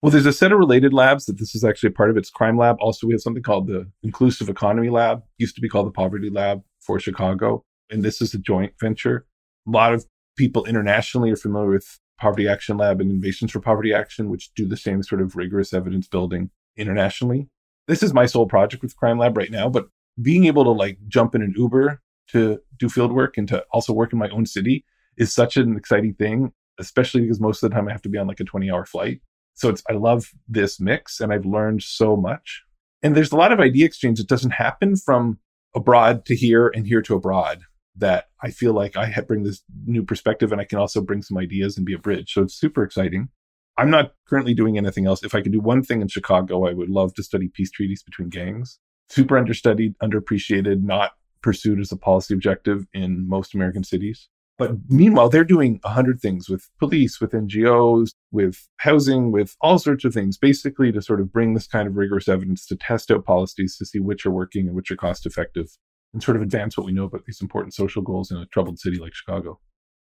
Well, there's a set of related labs that this is actually a part of. It's crime lab. Also, we have something called the Inclusive Economy Lab. Used to be called the Poverty Lab for Chicago, and this is a joint venture. A lot of people internationally are familiar with Poverty Action Lab and Innovations for Poverty Action, which do the same sort of rigorous evidence building internationally this is my sole project with Crime Lab right now, but being able to like jump in an Uber to do field work and to also work in my own city is such an exciting thing, especially because most of the time I have to be on like a 20 hour flight. So it's, I love this mix and I've learned so much. And there's a lot of idea exchange that doesn't happen from abroad to here and here to abroad that I feel like I bring this new perspective and I can also bring some ideas and be a bridge. So it's super exciting. I'm not currently doing anything else. If I could do one thing in Chicago, I would love to study peace treaties between gangs. Super understudied, underappreciated, not pursued as a policy objective in most American cities. But meanwhile, they're doing a hundred things with police, with NGOs, with housing, with all sorts of things, basically to sort of bring this kind of rigorous evidence to test out policies to see which are working and which are cost effective and sort of advance what we know about these important social goals in a troubled city like Chicago.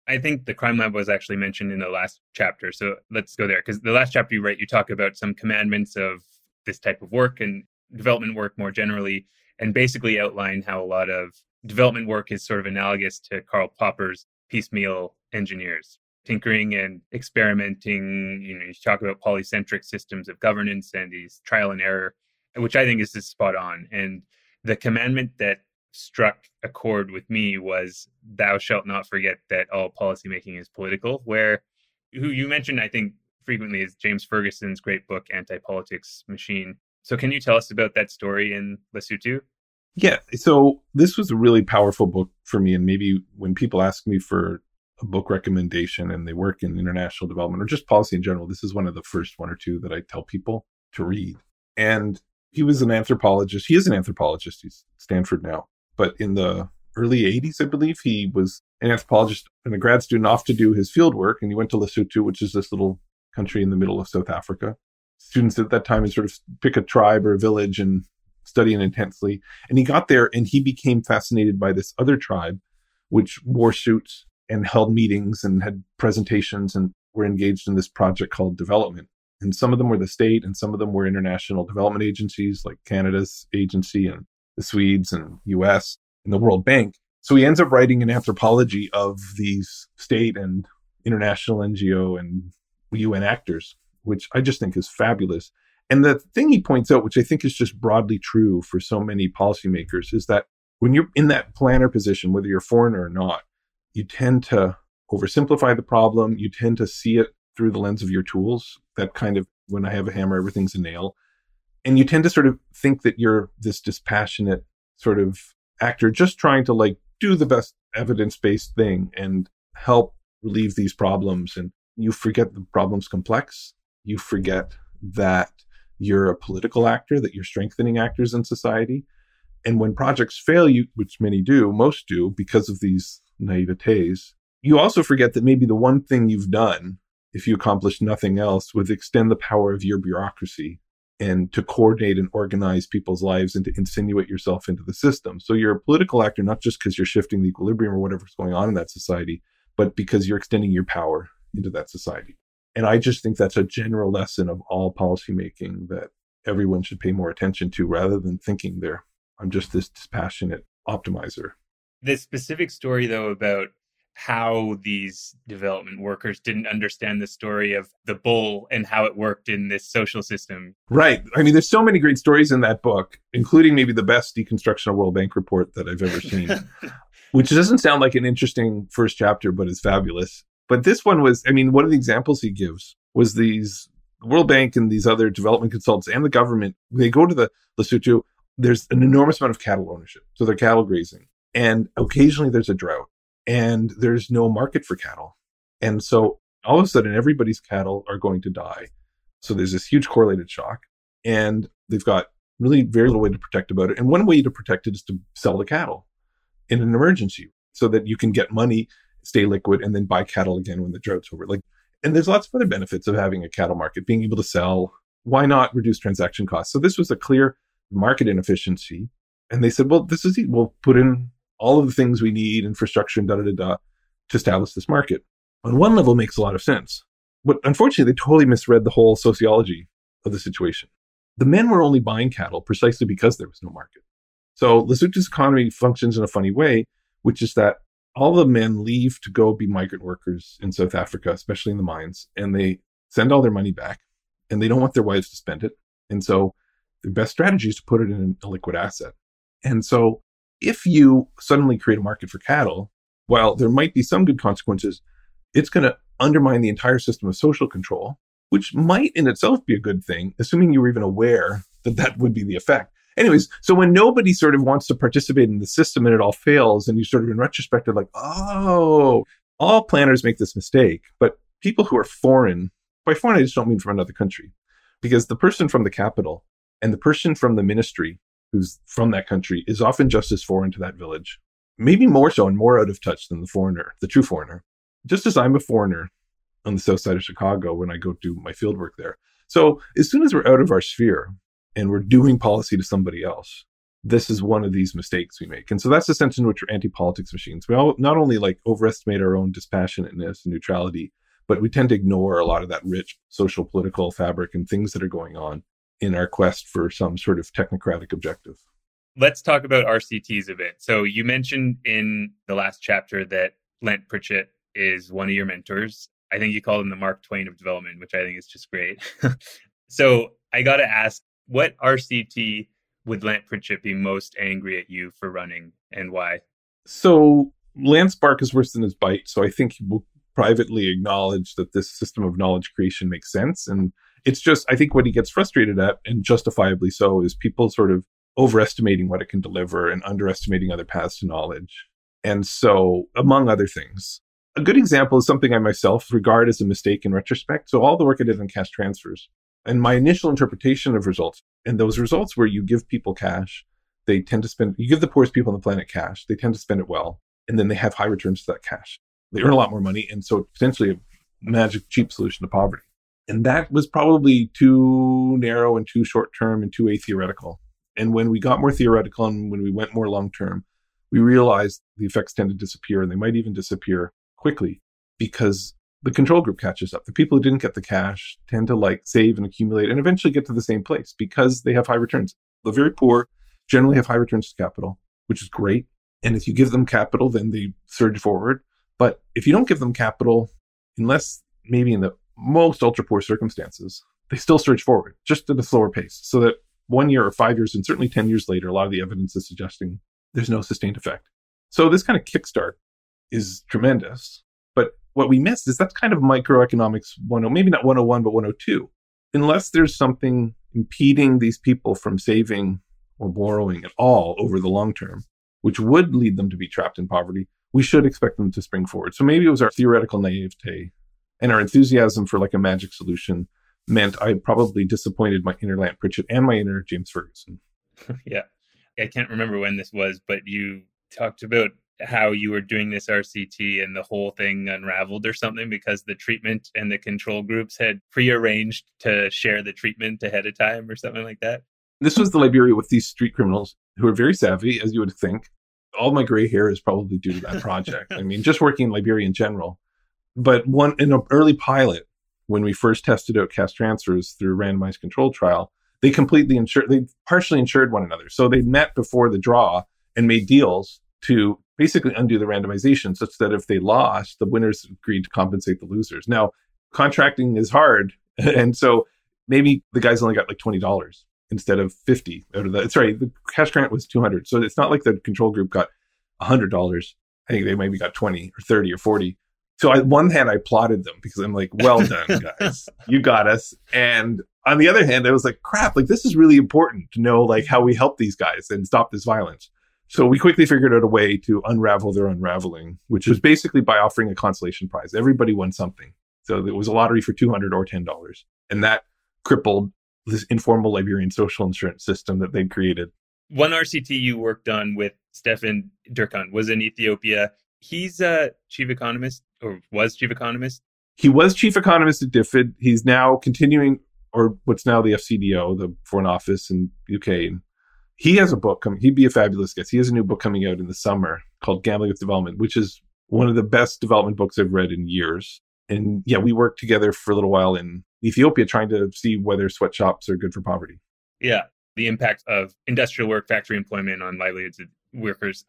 I think the crime lab was actually mentioned in the last chapter. So let's go there because the last chapter you write, you talk about some commandments of this type of work and development work more generally, and basically outline how a lot of development work is sort of analogous to Karl Popper's piecemeal engineers, tinkering and experimenting. You know, you talk about polycentric systems of governance and these trial and error, which I think is just spot on. And the commandment that struck a chord with me was thou shalt not forget that all policymaking is political where who you mentioned i think frequently is james ferguson's great book anti-politics machine so can you tell us about that story in lesotho yeah so this was a really powerful book for me and maybe when people ask me for a book recommendation and they work in international development or just policy in general this is one of the first one or two that i tell people to read and he was an anthropologist he is an anthropologist he's stanford now but in the early 80s, I believe, he was an anthropologist and a grad student off to do his field work. And he went to Lesotho, which is this little country in the middle of South Africa. Students at that time would sort of pick a tribe or a village and study it intensely. And he got there and he became fascinated by this other tribe, which wore suits and held meetings and had presentations and were engaged in this project called development. And some of them were the state and some of them were international development agencies like Canada's agency and the Swedes and US and the World Bank. So he ends up writing an anthropology of these state and international NGO and UN actors, which I just think is fabulous. And the thing he points out, which I think is just broadly true for so many policymakers, is that when you're in that planner position, whether you're foreigner or not, you tend to oversimplify the problem. You tend to see it through the lens of your tools. That kind of, when I have a hammer, everything's a nail and you tend to sort of think that you're this dispassionate sort of actor just trying to like do the best evidence-based thing and help relieve these problems and you forget the problem's complex you forget that you're a political actor that you're strengthening actors in society and when projects fail you which many do most do because of these naivetes you also forget that maybe the one thing you've done if you accomplish nothing else would extend the power of your bureaucracy and to coordinate and organize people's lives and to insinuate yourself into the system. So you're a political actor, not just because you're shifting the equilibrium or whatever's going on in that society, but because you're extending your power into that society. And I just think that's a general lesson of all policymaking that everyone should pay more attention to rather than thinking they're, I'm just this dispassionate optimizer. The specific story, though, about how these development workers didn't understand the story of the bull and how it worked in this social system. Right. I mean, there's so many great stories in that book, including maybe the best deconstruction of World Bank report that I've ever seen, which doesn't sound like an interesting first chapter, but is fabulous. But this one was, I mean, one of the examples he gives was these World Bank and these other development consultants and the government, they go to the Lesotho, there's an enormous amount of cattle ownership. So they're cattle grazing. And occasionally there's a drought and there's no market for cattle. And so all of a sudden, everybody's cattle are going to die. So there's this huge correlated shock, and they've got really very little way to protect about it. And one way to protect it is to sell the cattle in an emergency so that you can get money, stay liquid, and then buy cattle again when the drought's over. Like, and there's lots of other benefits of having a cattle market, being able to sell. Why not reduce transaction costs? So this was a clear market inefficiency. And they said, well, this is, we'll put in all of the things we need, infrastructure and da da da da, to establish this market. On one level, makes a lot of sense. But unfortunately, they totally misread the whole sociology of the situation. The men were only buying cattle precisely because there was no market. So Lesotho's economy functions in a funny way, which is that all the men leave to go be migrant workers in South Africa, especially in the mines, and they send all their money back and they don't want their wives to spend it. And so the best strategy is to put it in a liquid asset. And so if you suddenly create a market for cattle, while there might be some good consequences, it's going to undermine the entire system of social control, which might in itself be a good thing, assuming you were even aware that that would be the effect. Anyways, so when nobody sort of wants to participate in the system and it all fails, and you sort of in retrospect are like, oh, all planners make this mistake. But people who are foreign, by foreign, I just don't mean from another country, because the person from the capital and the person from the ministry who's from that country is often just as foreign to that village, maybe more so and more out of touch than the foreigner, the true foreigner. Just as I'm a foreigner on the south side of Chicago when I go do my field work there. So as soon as we're out of our sphere and we're doing policy to somebody else, this is one of these mistakes we make. And so that's the sense in which we're anti-politics machines. We all not only like overestimate our own dispassionateness and neutrality, but we tend to ignore a lot of that rich social political fabric and things that are going on in our quest for some sort of technocratic objective. Let's talk about RCTs a bit. So you mentioned in the last chapter that Lant Pritchett is one of your mentors. I think you called him the Mark Twain of development, which I think is just great. so I got to ask, what RCT would Lant Pritchett be most angry at you for running and why? So Lant's bark is worse than his bite. So I think he will privately acknowledge that this system of knowledge creation makes sense. And it's just, I think what he gets frustrated at, and justifiably so, is people sort of overestimating what it can deliver and underestimating other paths to knowledge. And so, among other things, a good example is something I myself regard as a mistake in retrospect. So, all the work I did on cash transfers and my initial interpretation of results, and those results where you give people cash, they tend to spend, you give the poorest people on the planet cash, they tend to spend it well, and then they have high returns to that cash. They earn a lot more money, and so potentially a magic cheap solution to poverty. And that was probably too narrow and too short term and too atheoretical. And when we got more theoretical and when we went more long term, we realized the effects tend to disappear and they might even disappear quickly because the control group catches up. The people who didn't get the cash tend to like save and accumulate and eventually get to the same place because they have high returns. The very poor generally have high returns to capital, which is great. And if you give them capital, then they surge forward. But if you don't give them capital, unless maybe in the most ultra poor circumstances, they still surge forward just at a slower pace. So that one year or five years, and certainly 10 years later, a lot of the evidence is suggesting there's no sustained effect. So this kind of kickstart is tremendous. What we missed is that's kind of microeconomics 10, maybe not 101, but 102. Unless there's something impeding these people from saving or borrowing at all over the long term, which would lead them to be trapped in poverty, we should expect them to spring forward. So maybe it was our theoretical naivete and our enthusiasm for like a magic solution meant I probably disappointed my inner Lant Pritchett and my inner James Ferguson. yeah. I can't remember when this was, but you talked about how you were doing this RCT and the whole thing unraveled or something because the treatment and the control groups had prearranged to share the treatment ahead of time or something like that. This was the Liberia with these street criminals who are very savvy, as you would think. All my gray hair is probably due to that project. I mean, just working in Liberia in general. But one in an early pilot, when we first tested out cash transfers through a randomized control trial, they completely insured, they partially insured one another. So they met before the draw and made deals to basically undo the randomization such that if they lost, the winners agreed to compensate the losers. Now, contracting is hard. And so maybe the guys only got like $20 instead of 50 out of that. Sorry, the cash grant was 200. So it's not like the control group got $100. I think they maybe got 20 or 30 or 40. So on one hand, I applauded them because I'm like, well done, guys. you got us. And on the other hand, I was like, crap, like this is really important to know like how we help these guys and stop this violence. So we quickly figured out a way to unravel their unraveling, which was basically by offering a consolation prize. Everybody won something. So it was a lottery for 200 or $10. And that crippled this informal Liberian social insurance system that they'd created. One RCT you worked on with Stefan Dercon was in Ethiopia. He's a chief economist or was chief economist. He was chief economist at DFID. He's now continuing, or what's now the FCDO, the Foreign Office in UK, he has a book coming. He'd be a fabulous guest. He has a new book coming out in the summer called Gambling with Development, which is one of the best development books I've read in years. And yeah, we worked together for a little while in Ethiopia trying to see whether sweatshops are good for poverty. Yeah, the impact of industrial work, factory employment on livelihoods of workers.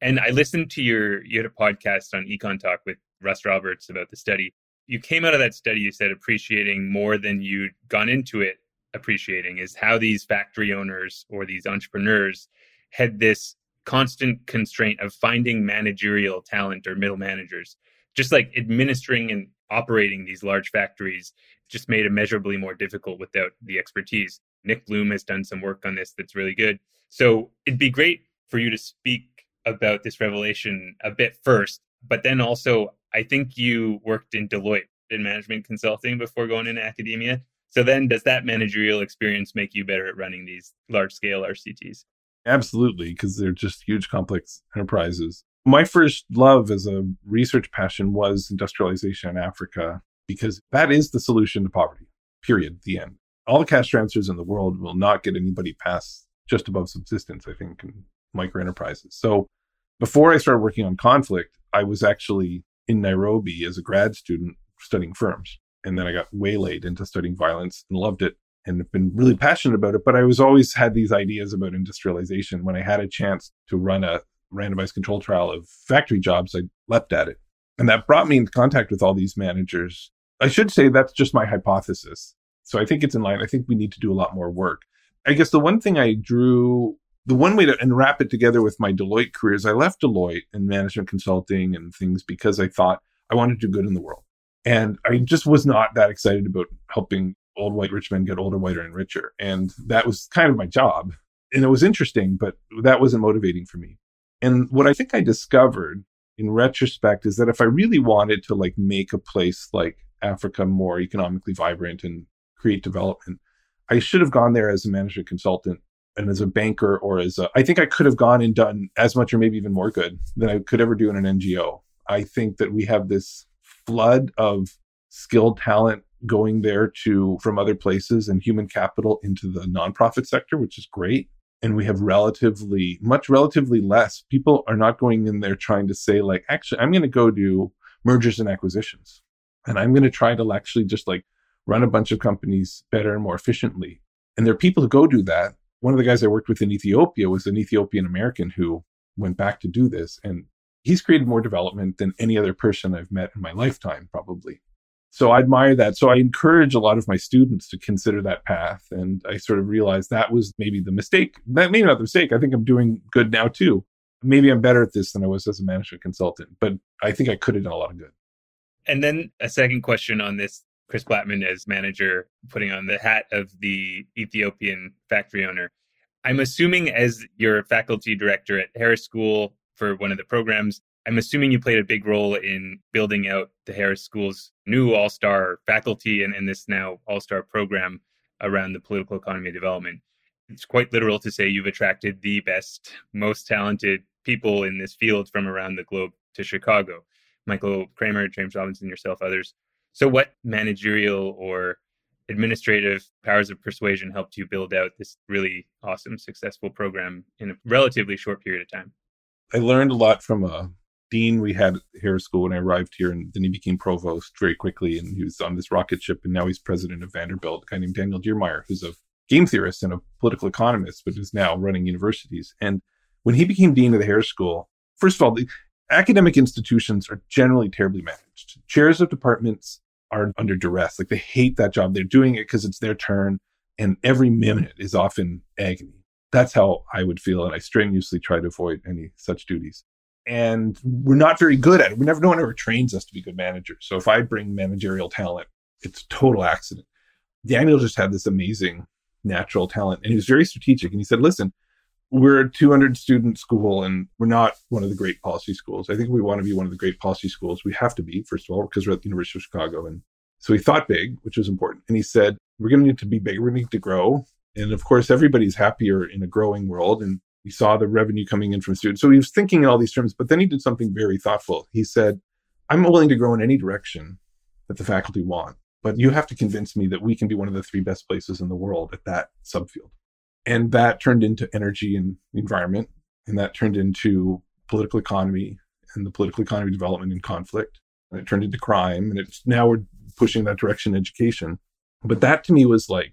And I listened to your you had a podcast on Econ Talk with Russ Roberts about the study. You came out of that study, you said appreciating more than you'd gone into it appreciating is how these factory owners or these entrepreneurs had this constant constraint of finding managerial talent or middle managers. Just like administering and operating these large factories just made it measurably more difficult without the expertise. Nick Bloom has done some work on this that's really good. So it'd be great for you to speak about this revelation a bit first, but then also, I think you worked in Deloitte in management consulting before going into academia. So then does that managerial experience make you better at running these large scale RCTs? Absolutely, because they're just huge complex enterprises. My first love as a research passion was industrialization in Africa because that is the solution to poverty. Period. The end. All the cash transfers in the world will not get anybody past just above subsistence, I think, in micro enterprises. So before I started working on conflict, I was actually in Nairobi as a grad student studying firms. And then I got waylaid into studying violence and loved it and have been really passionate about it. But I was always had these ideas about industrialization. When I had a chance to run a randomized control trial of factory jobs, I leapt at it. And that brought me into contact with all these managers. I should say that's just my hypothesis. So I think it's in line. I think we need to do a lot more work. I guess the one thing I drew, the one way to and wrap it together with my Deloitte career is I left Deloitte and management consulting and things because I thought I wanted to do good in the world. And I just was not that excited about helping old white rich men get older, whiter, and richer. And that was kind of my job. And it was interesting, but that wasn't motivating for me. And what I think I discovered in retrospect is that if I really wanted to like make a place like Africa more economically vibrant and create development, I should have gone there as a management consultant and as a banker or as a, I think I could have gone and done as much or maybe even more good than I could ever do in an NGO. I think that we have this flood of skilled talent going there to from other places and human capital into the nonprofit sector, which is great. And we have relatively much, relatively less. People are not going in there trying to say, like, actually, I'm going to go do mergers and acquisitions. And I'm going to try to actually just like run a bunch of companies better and more efficiently. And there are people who go do that. One of the guys I worked with in Ethiopia was an Ethiopian American who went back to do this. And he's created more development than any other person I've met in my lifetime, probably. So I admire that. So I encourage a lot of my students to consider that path. And I sort of realized that was maybe the mistake. That maybe not the mistake. I think I'm doing good now too. Maybe I'm better at this than I was as a management consultant, but I think I could have done a lot of good. And then a second question on this Chris Blattman as manager, putting on the hat of the Ethiopian factory owner. I'm assuming as your faculty director at Harris School for one of the programs, I'm assuming you played a big role in building out the Harris School's new all star faculty and, and this now all star program around the political economy development. It's quite literal to say you've attracted the best, most talented people in this field from around the globe to Chicago. Michael Kremer, James Robinson, yourself, others. So, what managerial or administrative powers of persuasion helped you build out this really awesome, successful program in a relatively short period of time? I learned a lot from a dean we had at Harris School when I arrived here, and then he became provost very quickly, and he was on this rocket ship, and now he's president of Vanderbilt. A guy named Daniel Diermeier, who's a game theorist and a political economist, but is now running universities. And when he became dean of the Harris School, first of all, the academic institutions are generally terribly managed. Chairs of departments are under duress; like they hate that job. They're doing it because it's their turn, and every minute is often agony. That's how I would feel, and I strenuously try to avoid any such duties and we're not very good at it. We never, no one ever trains us to be good managers. So if I bring managerial talent, it's a total accident. Daniel just had this amazing natural talent and he was very strategic. And he said, listen, we're a 200 student school and we're not one of the great policy schools. I think we want to be one of the great policy schools. We have to be, first of all, because we're at the University of Chicago. And so he thought big, which was important. And he said, we're going to need to be big. We're going to need to grow. And of course, everybody's happier in a growing world. And we saw the revenue coming in from students. So he was thinking in all these terms, but then he did something very thoughtful. He said, I'm willing to grow in any direction that the faculty want, but you have to convince me that we can be one of the three best places in the world at that subfield. And that turned into energy and environment. And that turned into political economy and the political economy development and conflict. And it turned into crime. And it's now we're pushing that direction education. But that to me was like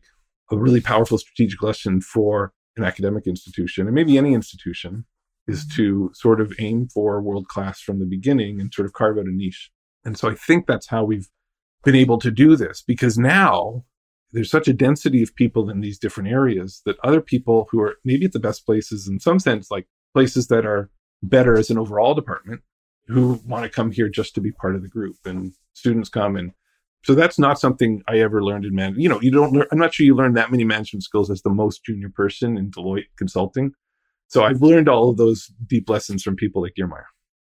a really powerful strategic lesson for an academic institution, and maybe any institution, is mm-hmm. to sort of aim for world class from the beginning and sort of carve out a niche. And so I think that's how we've been able to do this because now there's such a density of people in these different areas that other people who are maybe at the best places in some sense, like places that are better as an overall department, who want to come here just to be part of the group. And students come and so that's not something I ever learned in management. You know, you don't. Learn, I'm not sure you learn that many management skills as the most junior person in Deloitte Consulting. So I've learned all of those deep lessons from people like Diermeier.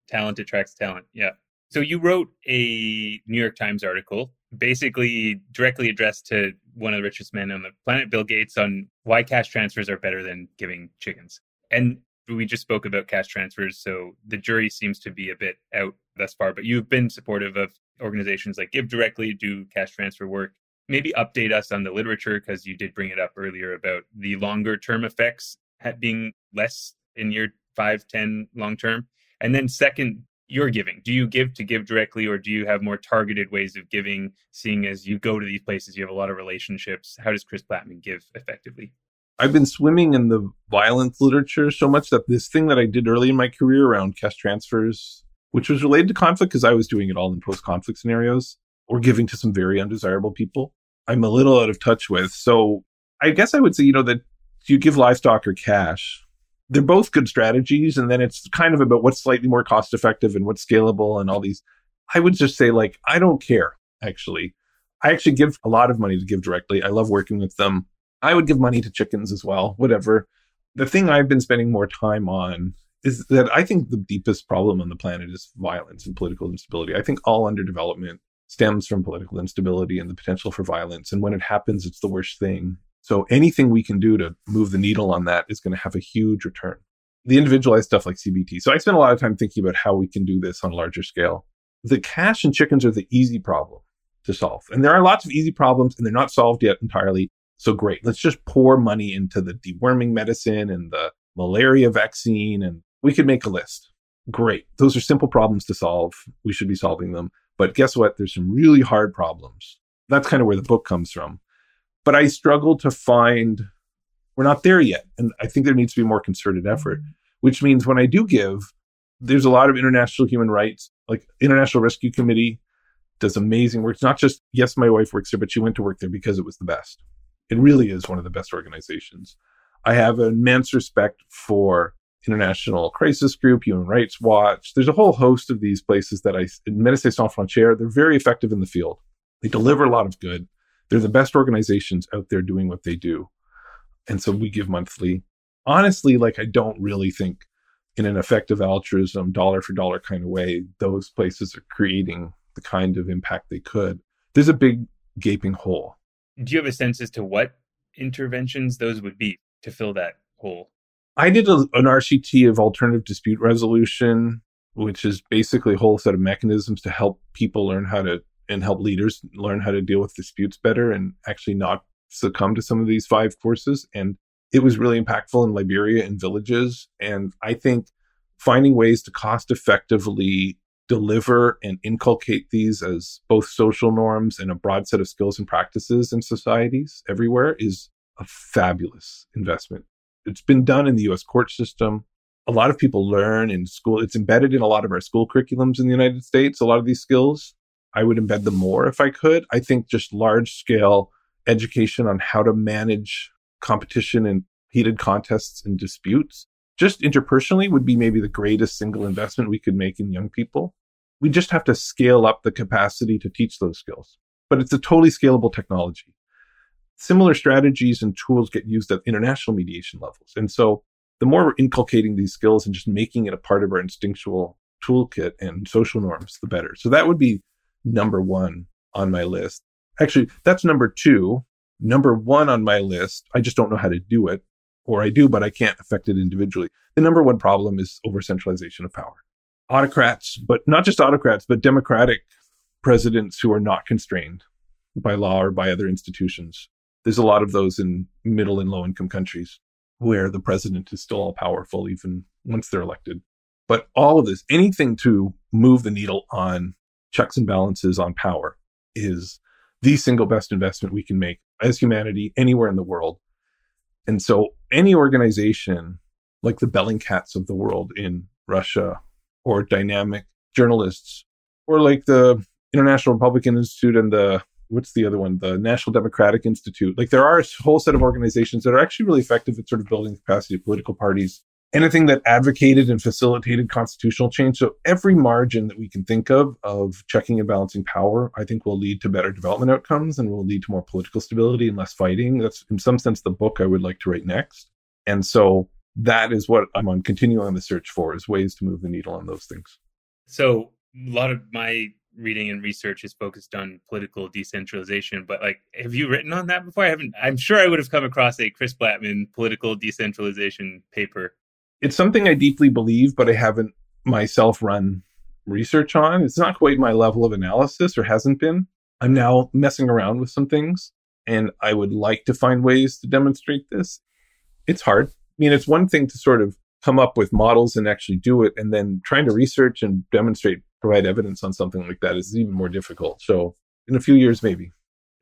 Talent attracts talent. Yeah. So you wrote a New York Times article, basically directly addressed to one of the richest men on the planet, Bill Gates, on why cash transfers are better than giving chickens. And we just spoke about cash transfers, so the jury seems to be a bit out thus far. But you've been supportive of organizations like Give Directly do cash transfer work. Maybe update us on the literature because you did bring it up earlier about the longer term effects being less in year five, 10 long term? And then second, your giving. Do you give to give directly or do you have more targeted ways of giving, seeing as you go to these places, you have a lot of relationships? How does Chris Blattman give effectively? I've been swimming in the violence literature so much that this thing that I did early in my career around cash transfers, which was related to conflict because I was doing it all in post conflict scenarios or giving to some very undesirable people, I'm a little out of touch with. So I guess I would say, you know, that you give livestock or cash, they're both good strategies. And then it's kind of about what's slightly more cost effective and what's scalable and all these. I would just say, like, I don't care, actually. I actually give a lot of money to give directly. I love working with them. I would give money to chickens as well, whatever. The thing I've been spending more time on is that I think the deepest problem on the planet is violence and political instability. I think all underdevelopment stems from political instability and the potential for violence. And when it happens, it's the worst thing. So anything we can do to move the needle on that is going to have a huge return. The individualized stuff like CBT. So I spend a lot of time thinking about how we can do this on a larger scale. The cash and chickens are the easy problem to solve. And there are lots of easy problems and they're not solved yet entirely. So great. Let's just pour money into the deworming medicine and the malaria vaccine and we could make a list. Great. Those are simple problems to solve. We should be solving them. But guess what? There's some really hard problems. That's kind of where the book comes from but I struggle to find we're not there yet. And I think there needs to be more concerted effort, mm-hmm. which means when I do give, there's a lot of international human rights, like International Rescue Committee does amazing work. It's not just, yes, my wife works there, but she went to work there because it was the best. It really is one of the best organizations. I have immense respect for International Crisis Group, Human Rights Watch. There's a whole host of these places that I, Médecins Sans Frontières, they're very effective in the field. They deliver a lot of good. They're the best organizations out there doing what they do. And so we give monthly. Honestly, like I don't really think in an effective altruism, dollar for dollar kind of way, those places are creating the kind of impact they could. There's a big gaping hole. Do you have a sense as to what interventions those would be to fill that hole? I did a, an RCT of alternative dispute resolution, which is basically a whole set of mechanisms to help people learn how to and help leaders learn how to deal with disputes better and actually not succumb to some of these five courses. And it was really impactful in Liberia and villages. And I think finding ways to cost effectively deliver and inculcate these as both social norms and a broad set of skills and practices in societies everywhere is a fabulous investment. It's been done in the US court system. A lot of people learn in school. It's embedded in a lot of our school curriculums in the United States, a lot of these skills. I would embed them more if I could. I think just large scale education on how to manage competition and heated contests and disputes, just interpersonally, would be maybe the greatest single investment we could make in young people. We just have to scale up the capacity to teach those skills. But it's a totally scalable technology. Similar strategies and tools get used at international mediation levels. And so the more we're inculcating these skills and just making it a part of our instinctual toolkit and social norms, the better. So that would be number one on my list. Actually, that's number two. Number one on my list, I just don't know how to do it, or I do, but I can't affect it individually. The number one problem is over centralization of power. Autocrats, but not just autocrats, but democratic presidents who are not constrained by law or by other institutions. There's a lot of those in middle and low income countries where the president is still all powerful even once they're elected. But all of this, anything to move the needle on checks and balances on power is the single best investment we can make as humanity anywhere in the world. And so any organization like the Bellingcats of the world in Russia or dynamic journalists or like the International Republican Institute and the what's the other one? The National Democratic Institute. Like there are a whole set of organizations that are actually really effective at sort of building capacity of political parties anything that advocated and facilitated constitutional change. So every margin that we can think of of checking and balancing power, I think will lead to better development outcomes and will lead to more political stability and less fighting. That's in some sense the book I would like to write next. And so that is what I'm on continuing on the search for is ways to move the needle on those things. So a lot of my reading and research is focused on political decentralization but like have you written on that before i haven't i'm sure i would have come across a chris blattman political decentralization paper it's something I deeply believe, but I haven't myself run research on. It's not quite my level of analysis or hasn't been. I'm now messing around with some things and I would like to find ways to demonstrate this. It's hard. I mean, it's one thing to sort of come up with models and actually do it, and then trying to research and demonstrate, provide evidence on something like that is even more difficult. So, in a few years, maybe.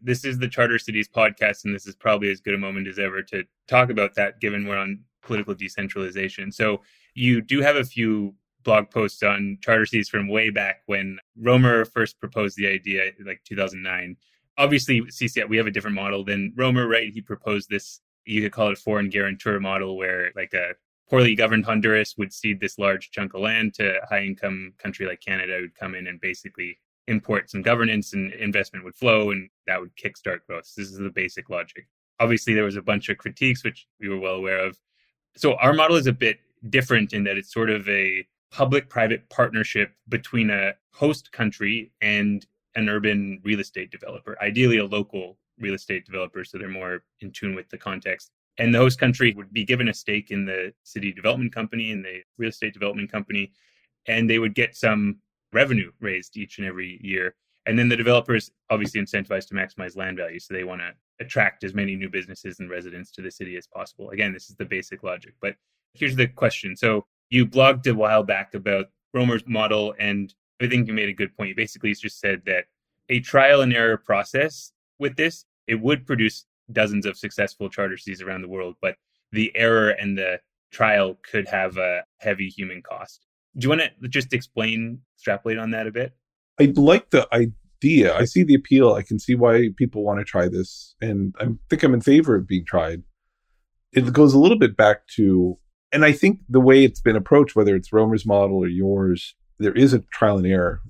This is the Charter Cities podcast, and this is probably as good a moment as ever to talk about that, given we're on political decentralization. So, you do have a few blog posts on charter cities from way back when Romer first proposed the idea, like 2009. Obviously, CCI, we have a different model than Romer, right? He proposed this, you could call it a foreign guarantor model, where like a poorly governed Honduras would cede this large chunk of land to a high income country like Canada would come in and basically import some governance and investment would flow and that would kickstart growth. This is the basic logic. Obviously, there was a bunch of critiques, which we were well aware of. So our model is a bit different in that it's sort of a public private partnership between a host country and an urban real estate developer, ideally a local real estate developer, so they're more in tune with the context. And the host country would be given a stake in the city development company and the real estate development company, and they would get some revenue raised each and every year. And then the developers obviously incentivized to maximize land value. So they want to attract as many new businesses and residents to the city as possible. Again, this is the basic logic. But here's the question. So you blogged a while back about Romer's model, and I think you made a good point. You basically just said that a trial and error process with this, it would produce dozens of successful charter cities around the world, but the error and the trial could have a heavy human cost. Do you want to just explain, extrapolate on that a bit? I like the idea. I see the appeal. I can see why people want to try this. And I think I'm in favor of being tried. It goes a little bit back to, and I think the way it's been approached, whether it's Romer's model or yours, there is a trial and error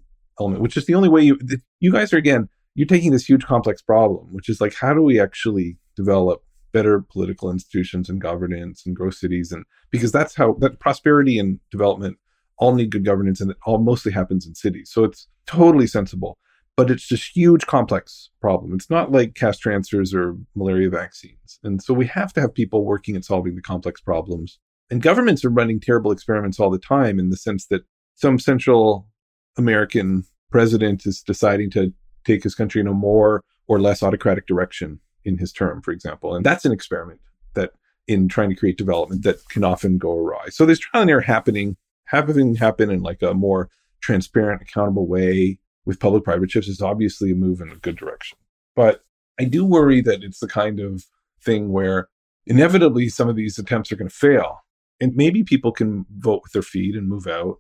element, which is the only way you, you guys are again, you're taking this huge complex problem, which is like, how do we actually develop better political institutions and governance and grow cities? And because that's how that prosperity and development all need good governance and it all mostly happens in cities. So it's totally sensible, but it's this huge complex problem. It's not like cash transfers or malaria vaccines. And so we have to have people working at solving the complex problems. And governments are running terrible experiments all the time in the sense that some Central American president is deciding to take his country in a more or less autocratic direction in his term, for example. And that's an experiment that in trying to create development that can often go awry. So there's trial and error happening, having happen in like a more transparent, accountable way with public private shifts is obviously a move in a good direction. But I do worry that it's the kind of thing where inevitably some of these attempts are going to fail. And maybe people can vote with their feet and move out,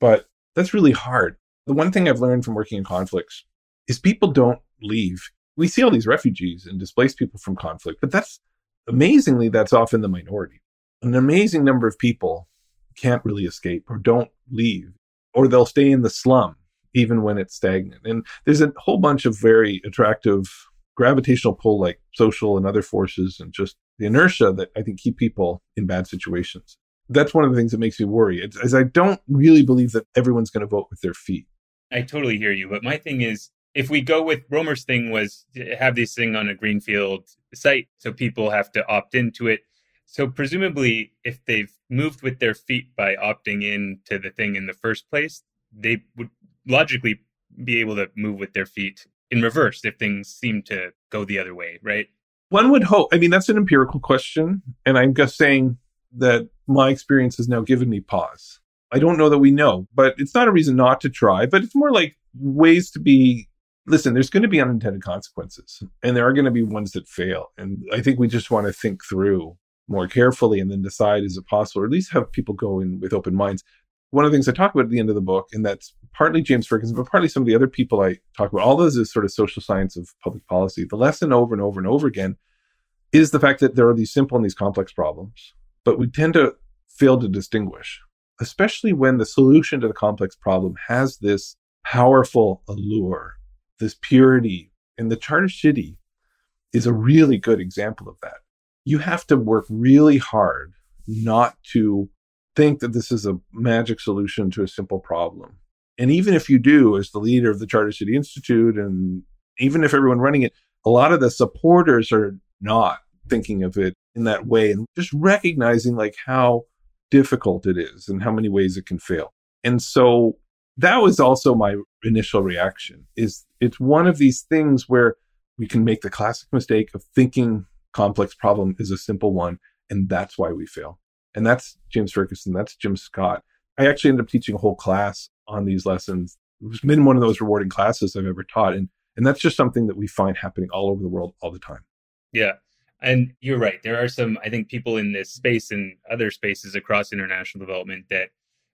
but that's really hard. The one thing I've learned from working in conflicts is people don't leave. We see all these refugees and displaced people from conflict, but that's amazingly, that's often the minority. An amazing number of people can't really escape or don't leave, or they'll stay in the slum even when it's stagnant. And there's a whole bunch of very attractive gravitational pull, like social and other forces, and just the inertia that I think keep people in bad situations. That's one of the things that makes me worry. It's, as I don't really believe that everyone's going to vote with their feet. I totally hear you, but my thing is if we go with Romer's thing was have this thing on a greenfield site, so people have to opt into it. So presumably, if they've moved with their feet by opting in to the thing in the first place, they would logically be able to move with their feet in reverse if things seem to go the other way, right? One would hope. I mean, that's an empirical question, and I'm just saying that my experience has now given me pause. I don't know that we know, but it's not a reason not to try, but it's more like ways to be listen, there's going to be unintended consequences and there are going to be ones that fail. And I think we just want to think through more carefully and then decide is it possible, or at least have people go in with open minds. One of the things I talk about at the end of the book, and that's partly James Ferguson, but partly some of the other people I talk about, all those is sort of social science of public policy. The lesson over and over and over again is the fact that there are these simple and these complex problems, but we tend to fail to distinguish, especially when the solution to the complex problem has this powerful allure this purity. And the charter city is a really good example of that. You have to work really hard not to think that this is a magic solution to a simple problem. And even if you do, as the leader of the Charter City Institute, and even if everyone running it, a lot of the supporters are not thinking of it in that way and just recognizing like how difficult it is and how many ways it can fail. And so that was also my initial reaction is it's one of these things where we can make the classic mistake of thinking complex problem is a simple one And that's why we fail. And that's James Ferguson. That's Jim Scott. I actually ended up teaching a whole class on these lessons. It's been one of those rewarding classes I've ever taught. And, and that's just something that we find happening all over the world all the time. Yeah. And you're right. There are some, I think, people in this space and other spaces across international development that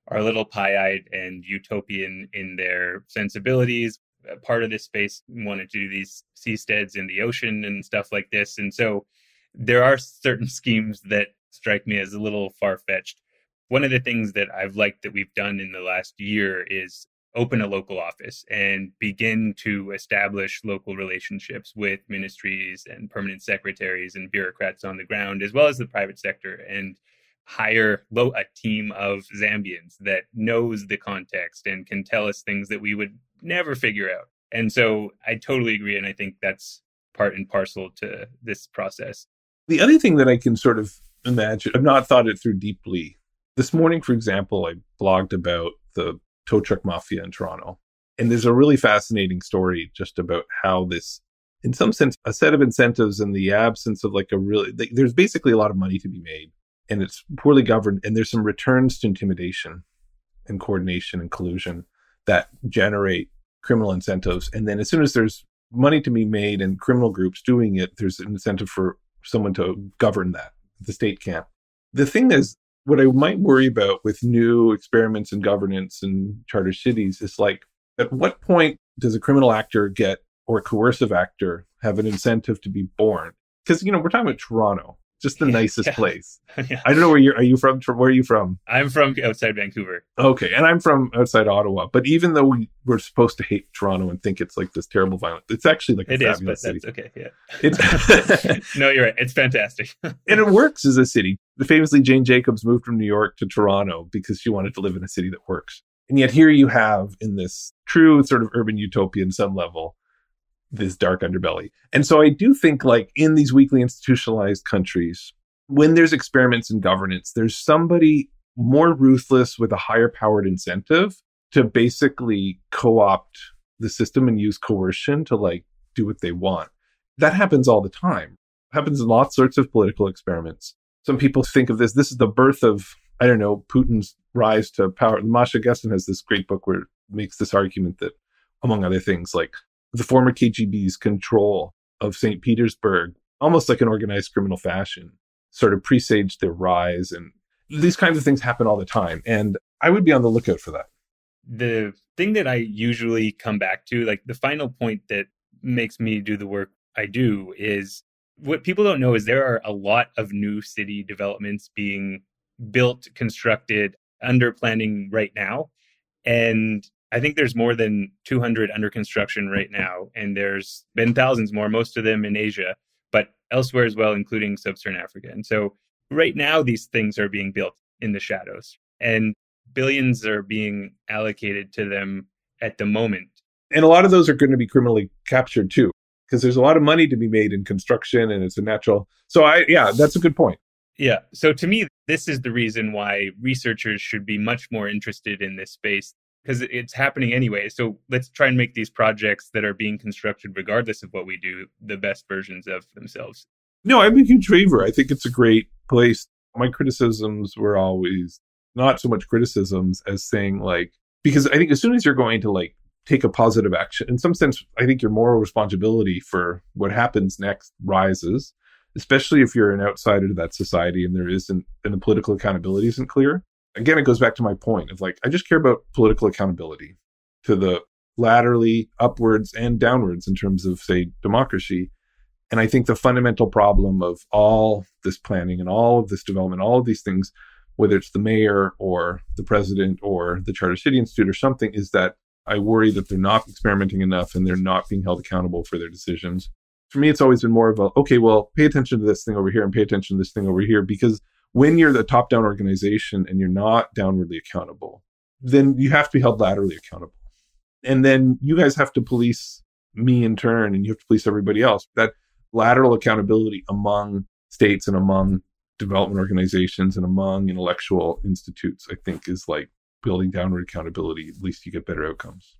are a little pie eyed and utopian in their sensibilities. Uh, part of this space wanted to do these seasteads in the ocean and stuff like this. And so there are certain schemes that strike me as a little far fetched. One of the things that I've liked that we've done in the last year is open a local office and begin to establish local relationships with ministries and permanent secretaries and bureaucrats on the ground, as well as the private sector, and hire a team of Zambians that knows the context and can tell us things that we would never figure out. And so I totally agree. And I think that's part and parcel to this process. The other thing that I can sort of imagine, I've not thought it through deeply. This morning, for example, I blogged about the tow truck mafia in Toronto. And there's a really fascinating story just about how this, in some sense, a set of incentives and the absence of like a really, there's basically a lot of money to be made and it's poorly governed. And there's some returns to intimidation and coordination and collusion that generate criminal incentives. And then as soon as there's money to be made and criminal groups doing it, there's an incentive for someone to govern that. The state can't. The thing is, what I might worry about with new experiments in governance and charter cities is like, at what point does a criminal actor get or coercive actor have an incentive to be born? Because, you know, we're talking about Toronto just the nicest yeah. place. yeah. I don't know where you're. Are you from? Where are you from? I'm from outside Vancouver. Okay, and I'm from outside Ottawa. But even though we we're supposed to hate Toronto and think it's like this terrible violence, it's actually like a it is, but city. that's okay. Yeah, it's no, you're right. It's fantastic, and it works as a city. Famously, Jane Jacobs moved from New York to Toronto because she wanted to live in a city that works. And yet here you have in this true sort of urban utopia in some level this dark underbelly. And so I do think like in these weakly institutionalized countries, when there's experiments in governance, there's somebody more ruthless with a higher powered incentive to basically co-opt the system and use coercion to like do what they want. That happens all the time. It happens in lots sorts of political experiments. Some people think of this, this is the birth of, I don't know, Putin's rise to power. Masha Gessen has this great book where makes this argument that, among other things, like the former KGB's control of St. Petersburg, almost like an organized criminal fashion, sort of presaged their rise. And these kinds of things happen all the time. And I would be on the lookout for that. The thing that I usually come back to, like the final point that makes me do the work I do, is what people don't know is there are a lot of new city developments being built, constructed, under planning right now. And I think there's more than 200 under construction right now, and there's been thousands more, most of them in Asia, but elsewhere as well, including sub Saharan Africa. And so right now, these things are being built in the shadows, and billions are being allocated to them at the moment. And a lot of those are going to be criminally captured too, because there's a lot of money to be made in construction, and it's a natural. So I, yeah, that's a good point. Yeah. So to me, this is the reason why researchers should be much more interested in this space because it's happening anyway. So let's try and make these projects that are being constructed, regardless of what we do, the best versions of themselves. No, I'm a huge favor. I think it's a great place. My criticisms were always not so much criticisms as saying like, because I think as soon as you're going to like take a positive action, in some sense, I think your moral responsibility for what happens next rises, especially if you're an outsider to that society and there isn't, and the political accountability isn't clear again, it goes back to my point of like, I just care about political accountability to the laterally upwards and downwards in terms of, say, democracy. And I think the fundamental problem of all this planning and all of this development, all of these things, whether it's the mayor or the president or the Charter City Institute or something, is that I worry that they're not experimenting enough and they're not being held accountable for their decisions. For me, it's always been more of a, okay, well, pay attention to this thing over here and pay attention to this thing over here because when you're the top down organization and you're not downwardly accountable, then you have to be held laterally accountable. And then you guys have to police me in turn and you have to police everybody else. That lateral accountability among states and among development organizations and among intellectual institutes, I think is like building downward accountability. At least you get better outcomes.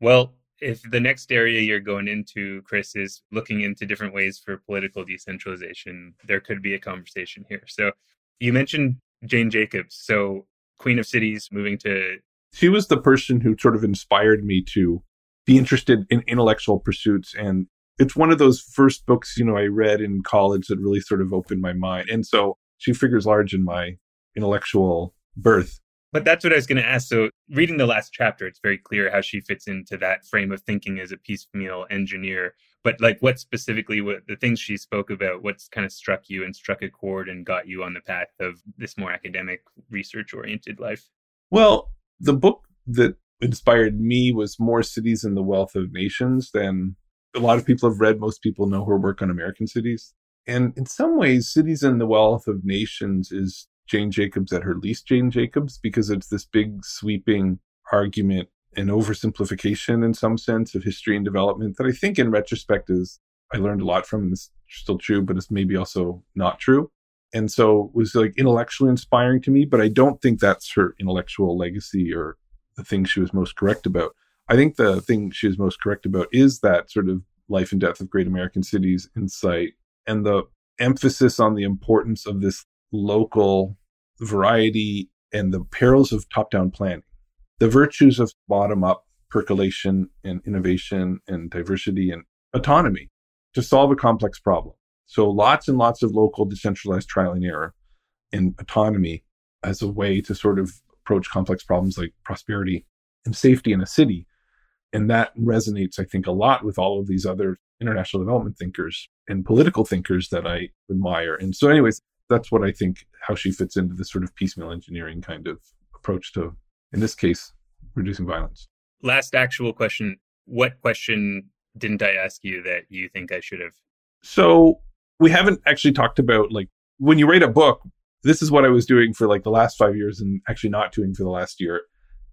Well, if the next area you're going into, Chris, is looking into different ways for political decentralization, there could be a conversation here. So you mentioned Jane Jacobs. So Queen of Cities moving to. She was the person who sort of inspired me to be interested in intellectual pursuits. And it's one of those first books, you know, I read in college that really sort of opened my mind. And so she figures large in my intellectual birth. But that's what I was going to ask. So, reading the last chapter, it's very clear how she fits into that frame of thinking as a piecemeal engineer. But, like, what specifically, what the things she spoke about, what's kind of struck you and struck a chord and got you on the path of this more academic, research oriented life? Well, the book that inspired me was more Cities and the Wealth of Nations than a lot of people have read. Most people know her work on American cities. And in some ways, Cities and the Wealth of Nations is Jane Jacobs at her least Jane Jacobs because it's this big sweeping argument and oversimplification in some sense of history and development that I think in retrospect is I learned a lot from and it's still true, but it's maybe also not true. And so it was like intellectually inspiring to me, but I don't think that's her intellectual legacy or the thing she was most correct about. I think the thing she was most correct about is that sort of life and death of great American cities insight and the emphasis on the importance of this local variety and the perils of top down planning, the virtues of bottom up percolation and innovation and diversity and autonomy to solve a complex problem. So lots and lots of local decentralized trial and error and autonomy as a way to sort of approach complex problems like prosperity and safety in a city. And that resonates, I think, a lot with all of these other international development thinkers and political thinkers that I admire. And so, anyways, that's what I think how she fits into this sort of piecemeal engineering kind of approach to, in this case, reducing violence. Last actual question. What question didn't I ask you that you think I should have? So we haven't actually talked about like when you write a book, this is what I was doing for like the last five years and actually not doing for the last year.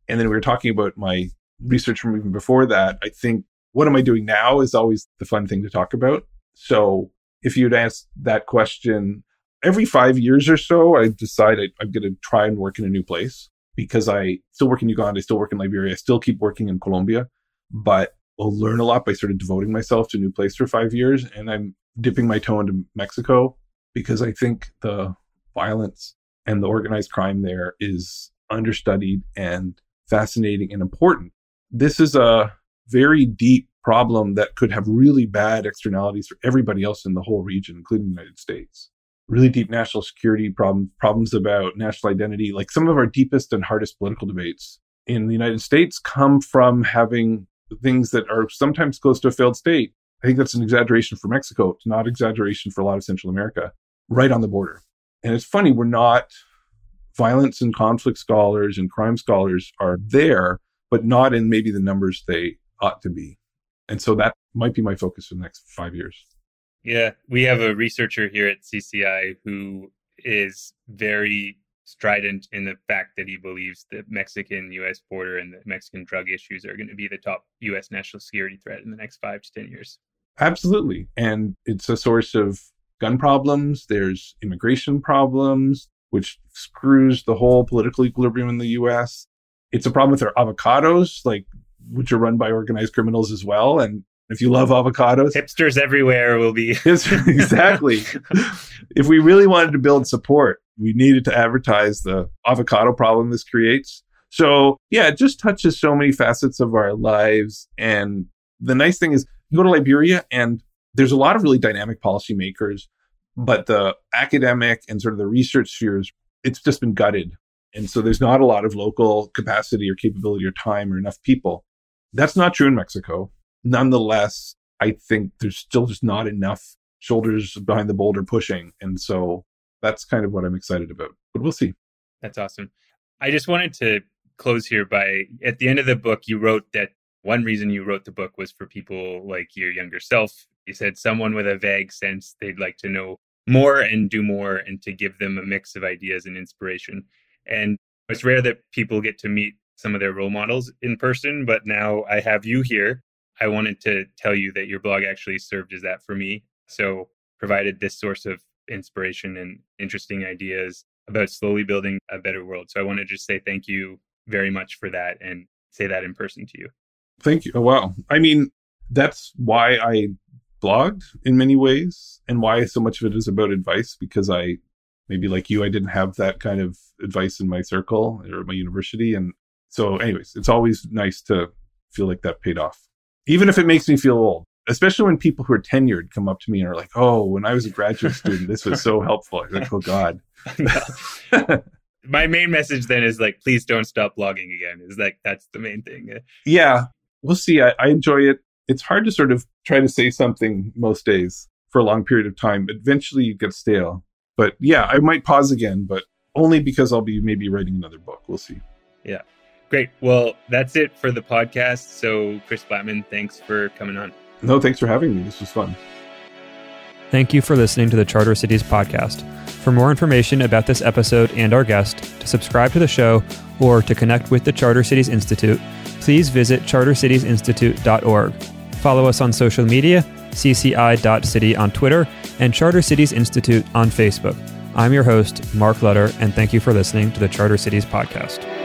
And then we were talking about my research from even before that. I think what am I doing now is always the fun thing to talk about. So if you'd asked that question every five years or so, I decide I, I'm going to try and work in a new place because I still work in Uganda, I still work in Liberia, I still keep working in Colombia, but I'll learn a lot by sort of devoting myself to a new place for five years. And I'm dipping my toe into Mexico because I think the violence and the organized crime there is understudied and fascinating and important. This is a very deep problem that could have really bad externalities for everybody else in the whole region, including the United States. Really deep national security problems, problems about national identity. Like some of our deepest and hardest political debates in the United States come from having things that are sometimes close to a failed state. I think that's an exaggeration for Mexico. It's not exaggeration for a lot of Central America, right on the border. And it's funny, we're not violence and conflict scholars and crime scholars are there, but not in maybe the numbers they ought to be. And so that might be my focus for the next five years. Yeah, we have a researcher here at CCI who is very strident in the fact that he believes the Mexican US border and the Mexican drug issues are going to be the top US national security threat in the next five to 10 years. Absolutely. And it's a source of gun problems, there's immigration problems, which screws the whole political equilibrium in the US. It's a problem with our avocados. Like which are run by organized criminals as well. And if you love avocados, hipsters everywhere will be. exactly. if we really wanted to build support, we needed to advertise the avocado problem this creates. So, yeah, it just touches so many facets of our lives. And the nice thing is, you go to Liberia and there's a lot of really dynamic policymakers, but the academic and sort of the research spheres, it's just been gutted. And so there's not a lot of local capacity or capability or time or enough people. That's not true in Mexico. Nonetheless, I think there's still just not enough shoulders behind the boulder pushing. And so that's kind of what I'm excited about. But we'll see. That's awesome. I just wanted to close here by at the end of the book, you wrote that one reason you wrote the book was for people like your younger self. You said someone with a vague sense they'd like to know more and do more and to give them a mix of ideas and inspiration. And it's rare that people get to meet some of their role models in person, but now I have you here. I wanted to tell you that your blog actually served as that for me. So, provided this source of inspiration and interesting ideas about slowly building a better world. So, I want to just say thank you very much for that and say that in person to you. Thank you. Oh, wow. I mean, that's why I blogged in many ways and why so much of it is about advice because I maybe like you I didn't have that kind of advice in my circle or my university and so anyways it's always nice to feel like that paid off even if it makes me feel old especially when people who are tenured come up to me and are like oh when I was a graduate student this was so helpful I'm like oh god my main message then is like please don't stop blogging again is like that's the main thing yeah we'll see I, I enjoy it it's hard to sort of try to say something most days for a long period of time. Eventually, you get stale. But yeah, I might pause again, but only because I'll be maybe writing another book. We'll see. Yeah. Great. Well, that's it for the podcast. So, Chris Blattman, thanks for coming on. No, thanks for having me. This was fun. Thank you for listening to the Charter Cities podcast. For more information about this episode and our guest, to subscribe to the show, or to connect with the Charter Cities Institute, please visit chartercitiesinstitute.org. Follow us on social media, cci.city on Twitter, and Charter Cities Institute on Facebook. I'm your host, Mark Lutter, and thank you for listening to the Charter Cities Podcast.